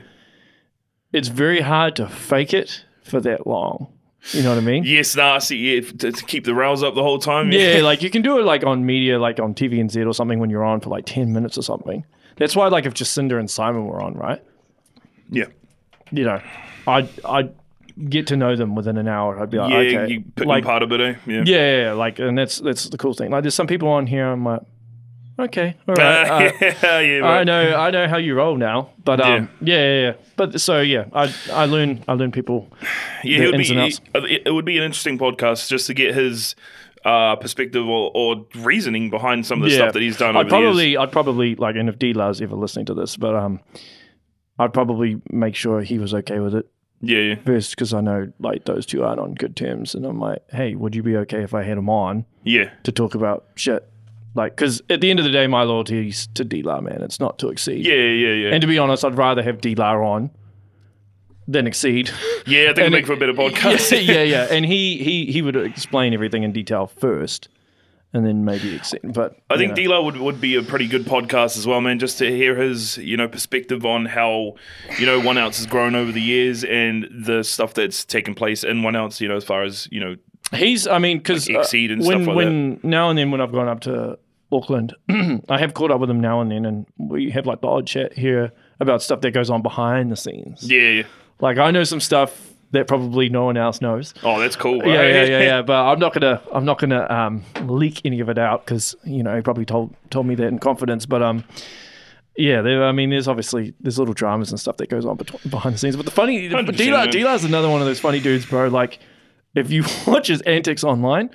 It's very hard to fake it for that long. You know what I mean? Yes, nah, I see. Yeah, to, to keep the rails up the whole time. Yeah, like you can do it like on media, like on TVNZ or something when you're on for like 10 minutes or something. That's why, like, if Jacinda and Simon were on, right? yeah. You know, I'd, I'd get to know them within an hour. I'd be like, Yeah, okay. you pick like, part of it, eh? Yeah. yeah, yeah, yeah, like, and that's that's the cool thing. Like, there's some people on here, I'm like, okay, all right. uh, yeah, yeah, I know, I know how you roll now, but um, yeah, yeah, yeah. But so yeah, I I learn, I learn people. Yeah, it would, be, it, would be an interesting podcast just to get his uh, perspective or, or reasoning behind some of the yeah, stuff that he's done I'd the years. probably, I'd probably like, and if D-Lar's ever listening to this, but um, I'd probably make sure he was okay with it Yeah, yeah. first because I know like those two aren't on good terms, and I'm like, hey, would you be okay if I had him on Yeah. to talk about shit? Like, because at the end of the day, my loyalty is to D-Lar, man. It's not to exceed. Yeah, yeah, yeah. And to be honest, I'd rather have D-Lar on than exceed. yeah, I think and make for a better podcast. yeah, yeah, yeah. And he he he would explain everything in detail first, and then maybe exceed. But I you think know. D-Lo would, would be a pretty good podcast as well, man, just to hear his, you know, perspective on how, you know, One Outs has grown over the years and the stuff that's taken place in One Outs, you know, as far as, you know, He's, I mean, because Like Exceed and when stuff like when now and then when I've gone up to Auckland, I have caught up with him now and then, and we have like the odd chat here about stuff that goes on behind the scenes. yeah, yeah. Like I know some stuff that probably no one else knows. Oh, that's cool. Right? Yeah, yeah, yeah, yeah. But I'm not gonna, I'm not gonna um, leak any of it out because you know he probably told told me that in confidence. But um, yeah, there. I mean, there's obviously there's little dramas and stuff that goes on behind the scenes. But the funny, 100%, D man. is another one of those funny dudes, bro. Like, if you watch his antics online.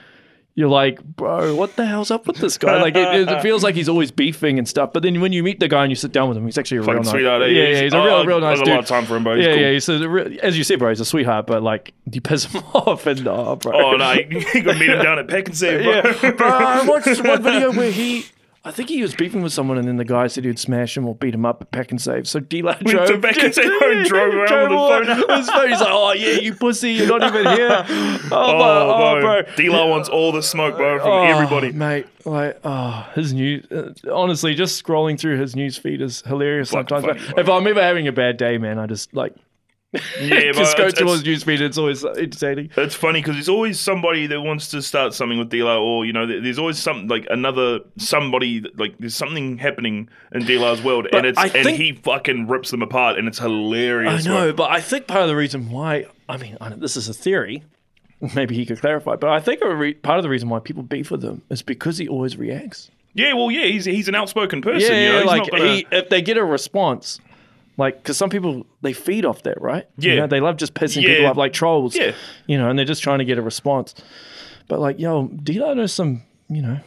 You're like, bro, what the hell's up with this guy? Like, it, it feels like he's always beefing and stuff. But then when you meet the guy and you sit down with him, he's actually a real nice. sweetheart. eh? Yeah, yeah, he's a oh, real, real nice dude. a lot of time for him, bro. He's yeah, cool. yeah. He's a, as you said, bro, he's a sweetheart. But like, you piss him off, and oh, bro. Oh no, you gotta meet him down at Pak'nSave, bro. Yeah, bro, I watched one video where he, I think he was beefing with someone, and then the guy said he'd smash him or beat him up at Pak'nSave. So D-Lar drove to Pack and Save and drove around drove with his phone his phone. He's like, "Oh yeah, you pussy, you're not even here." Oh, Oh, my, oh, bro. bro. D-Lo wants all the smoke, bro, from Oh, everybody. mate. Like, oh, his news. Uh, honestly, just scrolling through his news feed is hilarious Fucking sometimes. funny, if I'm ever having a bad day, man, I just like Yeah, just go It's, to his it's, news feed. It's always entertaining. it's funny because it's always somebody that wants to start something with D-Lo, or you know, there's always some like another somebody like there's something happening in D-Lo's world, But and it's I and think- he fucking rips them apart, and it's hilarious. I know, but I think part of the reason why, I mean, I, this is a theory. Maybe he could clarify, but I think a re- part of the reason why people beef with him is because he always reacts. Yeah, well, yeah, he's he's an outspoken person. Yeah, you know, like gonna, he, if they get a response, like because some people they feed off that, right? You Yeah. know, they love just pissing Yeah. people off like trolls. Yeah. you know, and they're just trying to get a response. But like, yo, Dilo knows some, you know,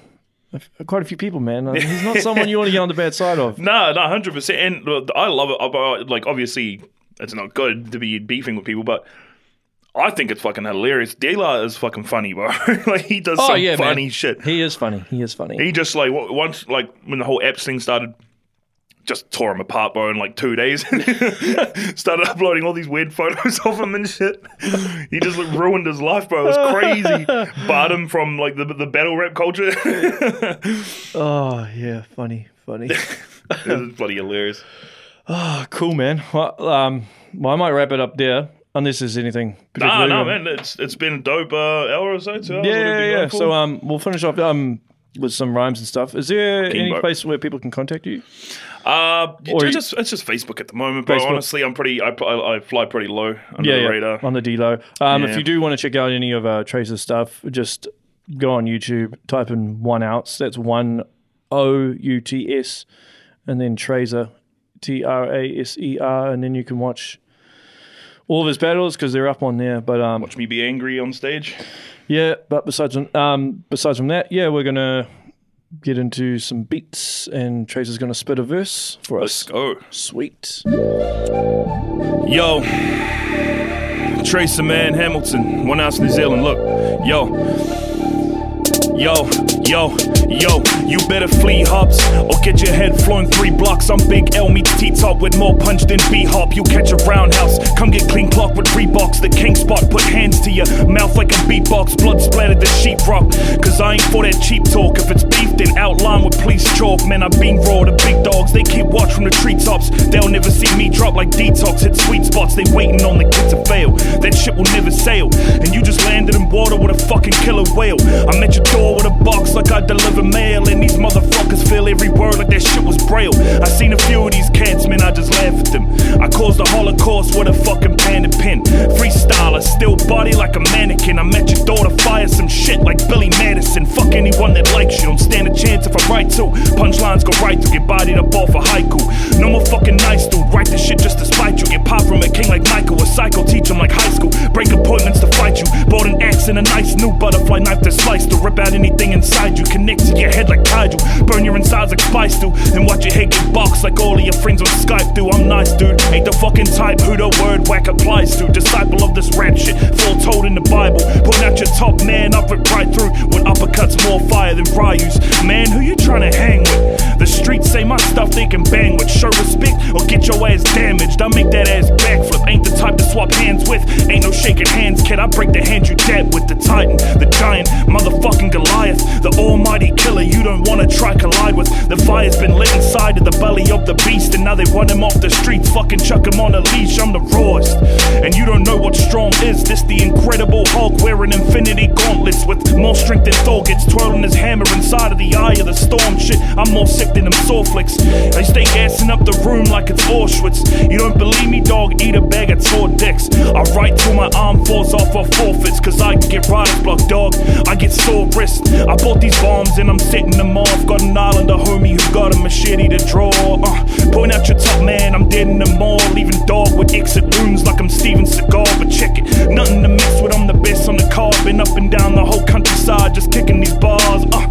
quite a few people, man. Uh, He's not someone you want to get on the bad side of. No, no, hundred percent. And I love it. Like, obviously, it's not good to be beefing with people, but I think it's fucking hilarious. D-Lar is fucking funny, bro. like, he does Oh some yeah, funny man. shit. He is funny. He is funny. He just like once, like when the whole Epps thing started, just tore him apart, bro, in like two days. started uploading all these weird photos of him and shit. He just like, ruined his life, bro. It was crazy. Barred him from like the the battle rap culture. oh yeah, funny, funny. it was bloody hilarious. oh, cool, man. Well, um, well, I might wrap it up there, unless there's anything. Nah, no, man. It's it's been a dope uh, hour or so. Two hours. Yeah, yeah, yeah. So um, we'll finish off um with some rhymes and stuff. Is there any bro. place where people can contact you? Uh, Or it's just it's just Facebook at the moment, But Facebook. Honestly, I'm pretty. I, I, I fly pretty low under Yeah, the yeah, radar. on the D low. Um, If you do want to check out any of uh, Traser's stuff, just go on YouTube, type in one outs. That's one O U T S, and then Traser, T R A S E R, and then you can watch all of his battles because they're up on there. But um, Watch me be angry on stage. yeah, but besides um, besides from that, yeah, we're gonna get into some beats, and Traser's gonna spit a verse for us. Go, Sweet. yo. Traser Man Hamilton, one outs New Zealand. Look, yo. Yo, yo, yo, you better flee hops or get your head flown three blocks. I'm Big L meets T-Top with more punch than B-Hop. You catch a roundhouse, come get clean clock with Reeboks. The king spot, put hands to your mouth like a beatbox. Blood splattered the sheetrock, cause I ain't for that cheap talk. If it's beef, then outline with police chalk. Man, I've been raw, to big dogs, they keep watch from the treetops. They'll never see me drop like detox. Hit sweet spots, they waiting on the kid to fail. That shit will never sail. And you just landed in water with a fucking killer whale. I'm at your door with a box like I deliver mail. And these motherfuckers feel every word like that shit was braille. I seen a few of these cats, man, I just laugh at them. I caused the Holocaust with a fucking pen and pen. Freestyler, still body like a mannequin. I'm at your door to fire some shit like Billy Madison. Fuck anyone that likes you. Don't stand a chance if I write to. Punchlines go right to get bodied up off a haiku. No more fucking nice dude. Write this shit just to spite you. Get pop from a king like Michael. A psycho teach him like high school. Break appointments to fight you. Bought an axe and a nice new butterfly knife to slice to rip out anything inside you. Connect to your head like kaiju. Burn your insides like spice do. And watch your head get boxed like all of your friends on Skype do. I'm nice, dude. Ain't the fucking type who the word whack applies to. Disciple of this rap shit. Foretold in the Bible. Putting out your top man up it right through. When uppercuts more fire than Ryu's. Man, who you trying to hang with? The streets say my stuff they can bang with. Show respect or get your ass damaged. I make that ass backflip. Ain't the type to swap hands with. Ain't no shaking hands, kid. I break the hand you dab with the Titan, the giant, motherfucking Goliath, the almighty killer you don't wanna try collide with. The fire's been lit inside of the belly of the beast, and now they run him off the streets. Fucking chuck him on a leash. I'm the rawest, and you don't know what strong is. This the incredible Hulk wearing infinity gauntlets with more strength than Thor gets twirling his hammer inside of the eye of the storm. Shit, I'm more sick than them sore flicks. They stay gassing up the room like it's Auschwitz. You don't believe me, dog? Eat a bag of tore dicks. I write till my arm falls off of forfeits, cause I get writer's block, dog. I get sore I bought these bombs and I'm setting them off. Got an islander homie who got a machete to draw. Uh, point out your top man, I'm dead in the mall. Leaving dog with exit wounds like I'm Steven Seagal. But check it, nothing to mess with, I'm the best on the car. Been up and down the whole countryside, just kicking these bars. Uh,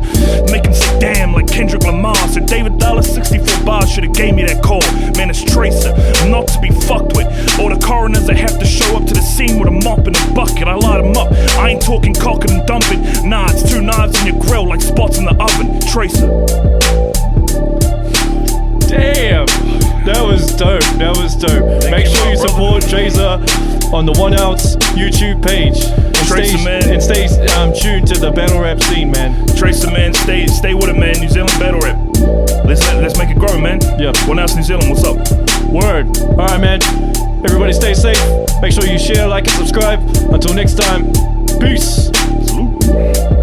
making say damn like Kendrick Lamar. So David Dallas, 64 bars, should've gave me that call. Man, it's Traser, not to be fucked with. All the coroners that have to show up to the scene with a mop and a bucket. I light them up. I ain't talking cocking and dumping. Nah, it's two knives in your grill like spots in the oven. Traser. Damn, that was dope. That was dope. Make you, sure you support Traser on the One Outs YouTube page. And Traser, stay, man. and stay um, tuned to the battle rap scene, man. Traser, man, stay stay with it, man. New Zealand battle rap. Let's let's make it grow, man. Yeah. One else New Zealand, what's up? Word. All right, man. Everybody stay safe. Make sure you share, like, and subscribe. Until next time, peace. Salute.